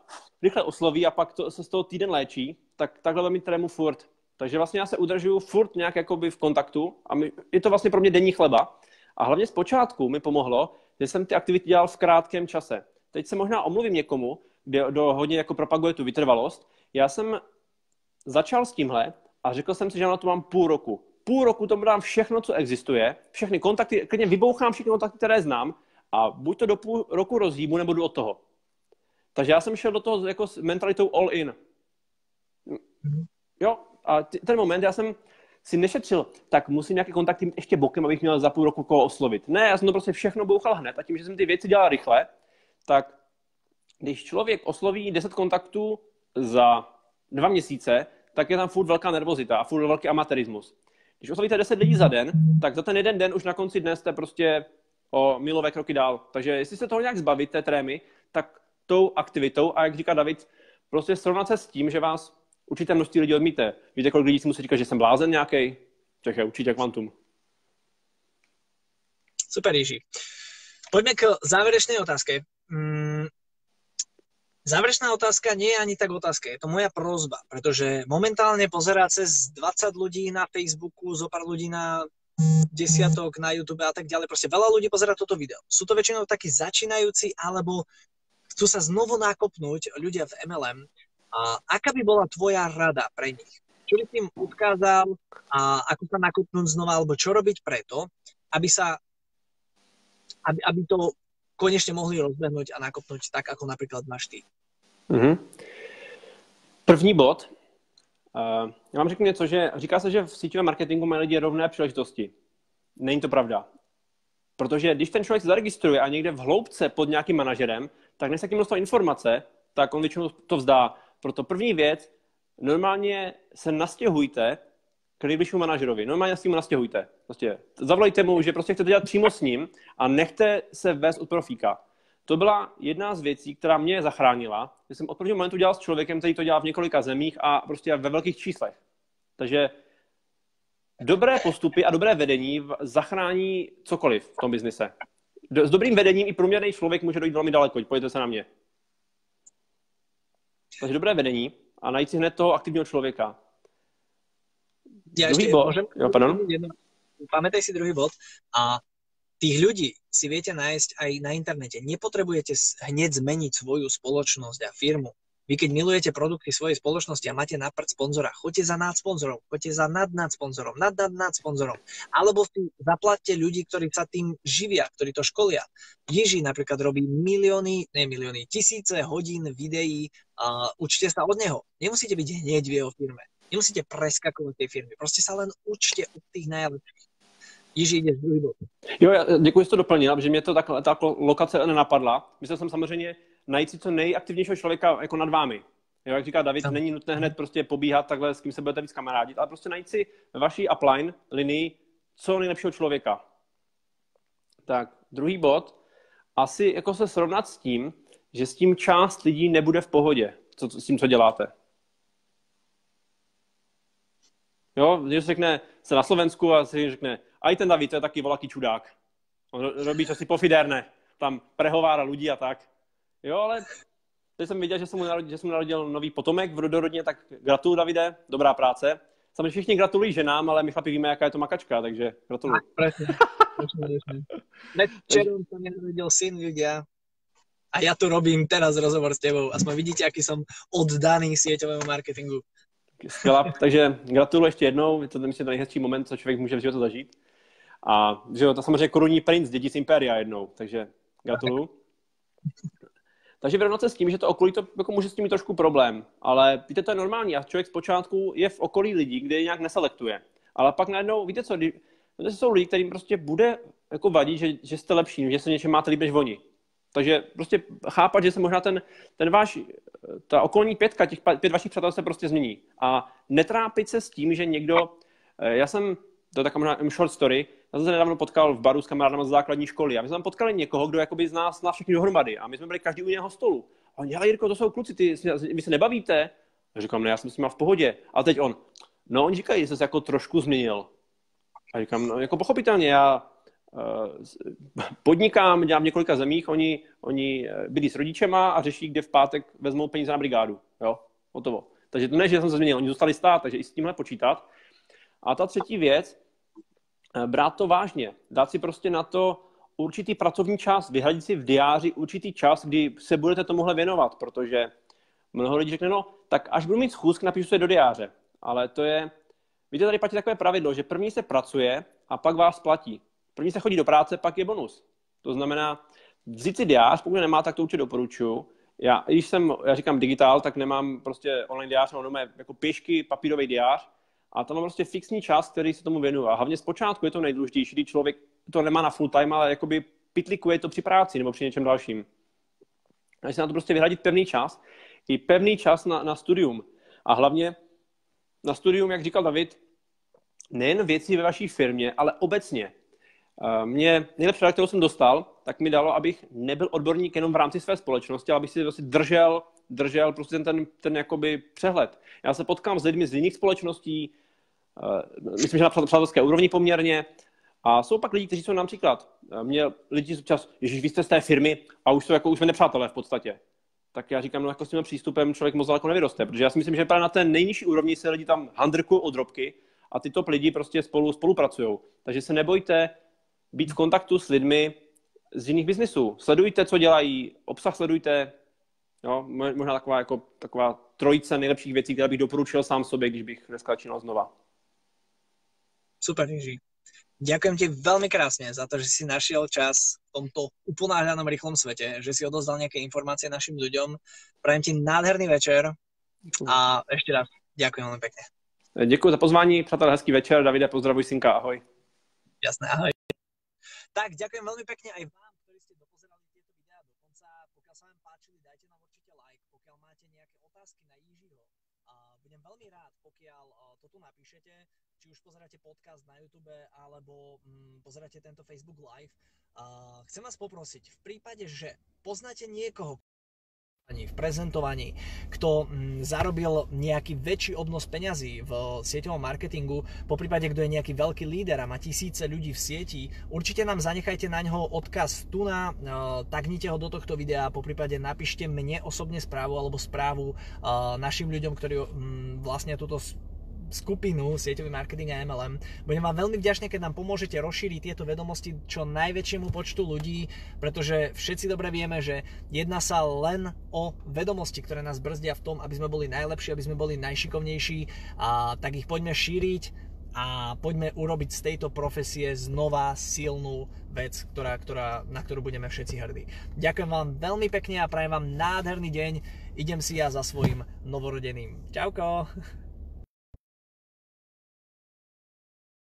rychle osloví a pak to, se z toho týden léčí, tak takhle mít trému furt. Takže vlastně já se udržuju furt nějak jakoby v kontaktu a my, je to vlastně pro mě denní chleba. A hlavně zpočátku mi pomohlo, že jsem ty aktivity dělal v krátkém čase. Teď se možná omluvím někomu, kde do hodně jako propaguje tu vytrvalost. Já jsem začal s tímhle a řekl jsem si, že na to mám půl roku. Půl roku tomu dám všechno, co existuje, všechny kontakty, klidně vybouchám všechny kontakty, které znám a buď to do půl roku rozhýbu, nebo jdu od toho. Takže já jsem šel do toho jako s mentalitou all in. Jo, a ten moment já jsem si nešetřil, tak musím nějaké kontakty mít ještě bokem, abych měl za půl roku koho oslovit. Ne, já jsem to prostě všechno bouchal hned a tím, že jsem ty věci dělal rychle, tak když člověk osloví 10 kontaktů za dva měsíce, tak je tam furt velká nervozita a furt velký amatérismus. Když oslovíte 10 lidí za den, tak za ten jeden den už na konci dne jste prostě o milové kroky dál. Takže jestli se toho nějak zbavit, té trémy, tak tou aktivitou, a jak říká David, prostě srovnat se s tím, že vás určité množství lidí odmíte. Víte, kolik lidí si musí říkat, že jsem blázen nějaký? Tak je určitě kvantum. Super, Jiří. Pojďme k závěrečné otázke. Mm, Záverečná otázka nie je ani tak otázka, je to moja prozba, pretože momentálne pozerá cez 20 ľudí na Facebooku, zo pár ľudí na desiatok na YouTube a tak ďalej. Proste veľa ľudí pozera toto video. Sú to väčšinou takí začínajúci alebo chcú sa znovu nakopnúť ľudia v MLM. A aká by bola tvoja rada pre nich? Čo by si im odkázal a ako sa nakopnúť znova, alebo čo robiť preto, aby sa aby, aby to konečne mohli rozbehnúť a nakopnúť tak, ako napríklad máš ty. Mm-hmm. První bod. Uh, já vám řeknu něco, že říká se, že v síťovém marketingu mají lidi rovné příležitosti. Není to pravda. Protože když ten člověk se zaregistruje a někde v hloubce pod nějakým manažerem, tak než se k němu dostane informace, tak on většinou to vzdá. Proto první věc, normálně se nastěhujte k nejbližšímu manažerovi. Normálně s tím nastěhujte. Prostě zavolejte mu, že prostě chcete dělat přímo s ním a nechte se vést od profíka. To byla jedna z věcí, která mě zachránila. Já jsem od prvního momentu dělal s člověkem, který to dělal v několika zemích a prostě ve velkých číslech. Takže dobré postupy a dobré vedení zachrání cokoliv v tom biznise. S dobrým vedením i průměrný člověk může dojít velmi daleko. Pojďte se na mě. Takže dobré vedení a najít si hned toho aktivního člověka. Ja druhý ešte bod. Môžem, jo, pardon. Jedno, pamätaj si druhý bod. A tých ľudí si viete nájsť aj na internete. Nepotrebujete hneď zmeniť svoju spoločnosť a firmu. Vy keď milujete produkty svojej spoločnosti a máte na prd sponzora, choďte za nad sponzorom, choďte za nad nad sponzorom, nad nad nad sponzorom. Alebo v zaplatte ľudí, ktorí sa tým živia, ktorí to školia. Jiži napríklad robí milióny, ne milióny, tisíce hodín videí, uh, učte sa od neho. Nemusíte byť hneď v jeho firme. Nemusíte preskakovať tej firmy. Proste sa len učte od tých najlepších. Jiří, bod. Jo, děkuji, že to doplnil, že mě to tak, ta lokace nenapadla. Myslel jsem samozřejmě najít si co nejaktivnějšího člověka jako nad vámi. Jo, jak říká David, není nutné hned prostě pobíhat takhle, s kým se budete víc kamarádit, ale prostě najít si ve vaší upline linii co nejlepšího člověka. Tak, druhý bod, asi jako se srovnat s tím, že s tím část lidí nebude v pohodě, co, s tím, co děláte. Jo, když se řekne, se na Slovensku a se řekne, a i ten David, to je taky volaký čudák. On robí si pofidérne, tam prehovára lidí a tak. Jo, ale teď jsem viděl, že jsem mu narodil, že jsem mu narodil nový potomek v rodorodině, tak gratuluju Davide, dobrá práce. Samozřejmě všichni gratulují ženám, ale my chlapi víme, jaká je to makačka, takže gratuluju. Včerom sa mi narodil syn ľudia a ja tu robím teraz rozhovor s tebou. Aspoň vidíte, aký som oddaný sieťovému marketingu. Skvělá, takže gratuluju ještě jednou, je to myslím to nejhezčí moment, co člověk může v životě zažít. A že jo, to samozřejmě korunní princ, děti z Imperia jednou, takže gratuluju. Takže vyrovnat se s tím, že to okolí to jako může s tím mít trošku problém, ale víte, to je normální a člověk zpočátku je v okolí lidí, kde je nějak neselektuje. Ale pak najednou, víte co, to jsou lidi, kterým prostě bude jako vadit, že, že jste lepší, že se něčem máte líp než oni. Takže prostě chápat, že se možná ten, ten váš, ta okolní pětka, těch pět vašich přátel se prostě změní. A netrápit se s tím, že někdo, já jsem, to je taková short story, já jsem se nedávno potkal v baru s kamarádem z základní školy a my jsme tam potkali někoho, kdo jakoby z nás zná všechny dohromady a my jsme byli každý u něho stolu. A on, ale Jirko, to jsou kluci, ty, vy se nebavíte? A říkám, ne, já jsem s nimi v pohodě. A teď on, no oni říkají, že jsi se jako trošku změnil. A říkám, no jako pochopitelně, já uh, podnikám, dělám v několika zemích, oni, oni eh, byli s rodičema a řeší, kde v pátek vezmou peníze na brigádu. Jo, hotovo. Takže to ne, že jsem se změnil, oni zůstali stát, takže i s tímhle počítat. A ta třetí věc, Eh, brát to vážně, dát si prostě na to určitý pracovní čas, vyhradit si v diáři určitý čas, kdy se budete tomuhle věnovat, protože mnoho lidí řekne, no, tak až budu mít schůzk, napíšu se do diáře. Ale to je, víte, tady platí takové pravidlo, že první se pracuje a pak vás platí. První se chodí do práce, pak je bonus. To znamená, vzít si diář, pokud nemá, tak to určitě doporučuju. Já, když jsem, já říkám digitál, tak nemám prostě online diář, ale jako pěšky, papírový diář, a tam má prostě fixní čas, který se tomu věnuje. A hlavně zpočátku je to nejdůležitější, když člověk to nemá na full time, ale jakoby pitlikuje to při práci nebo při něčem dalším. A si na to prostě vyhradit pevný čas, i pevný čas na, na studium. A hlavně na studium, jak říkal David, nejen věci ve vaší firmě, ale obecně. Mě nejlepší rada, kterou jsem dostal, tak mi dalo, abych nebyl odborník jenom v rámci své společnosti, ale abych si prostě držel, držel prostě ten, ten, ten jakoby přehled. Já se potkám s lidmi z jiných společností, uh, myslím, že na přátelské úrovni poměrně, a jsou pak lidi, kteří jsou například, uh, mě lidi čas, že vy jste z té firmy a už, jsou jako, už jsme nepřátelé v podstatě. Tak já říkám, no jako s tím přístupem člověk moc daleko nevyroste, protože já si myslím, že právě na té nejnižší úrovni se lidi tam handrkují od drobky a ty top lidi prostě spolu spolupracují. Takže se nebojte být v kontaktu s lidmi z jiných biznisů. Sledujte, co dělají, obsah sledujte, jo, možná taková, jako, taková trojice nejlepších věcí, které bych doporučil sám sobě, když bych dneska začínal znova. Super, Jiří. Ďakujem ti veľmi krásne za to, že si našiel čas v tomto uponáhľanom rýchlom svete, že si odozdal nejaké informácie našim ľuďom. Prajem ti nádherný večer a ešte raz ďakujem veľmi pekne. Děkuji za pozvání, přátelé, hezký večer. Davide, pozdravuj synka, ahoj. Jasné, ahoj. Tak, ďakujem veľmi pekne aj vám, ktorí ste dopozerali tieto videá do konca. Pokiaľ sa vám páčili, dajte nám určite like. Pokiaľ máte nejaké otázky na Jižiho, budem veľmi rád, pokiaľ to tu napíšete, či už pozeráte podcast na YouTube, alebo mm, pozeráte tento Facebook Live. Chcem vás poprosiť, v prípade, že poznáte niekoho, v prezentovaní, kto mm, zarobil nejaký väčší obnos peňazí v sieťovom marketingu, po prípade, kto je nejaký veľký líder a má tisíce ľudí v sieti, určite nám zanechajte na ňoho odkaz tu na, uh, tagnite ho do tohto videa, po prípade napíšte mne osobne správu alebo správu uh, našim ľuďom, ktorí um, vlastne túto skupinu sieťový marketing a MLM. Budem vám veľmi vďačný, keď nám pomôžete rozšíriť tieto vedomosti čo najväčšiemu počtu ľudí, pretože všetci dobre vieme, že jedná sa len o vedomosti, ktoré nás brzdia v tom, aby sme boli najlepší, aby sme boli najšikovnejší a tak ich poďme šíriť a poďme urobiť z tejto profesie znova silnú vec, ktorá, ktorá, na ktorú budeme všetci hrdí. Ďakujem vám veľmi pekne a prajem vám nádherný deň. Idem si ja za svojim novorodeným. Čauko! *laughs*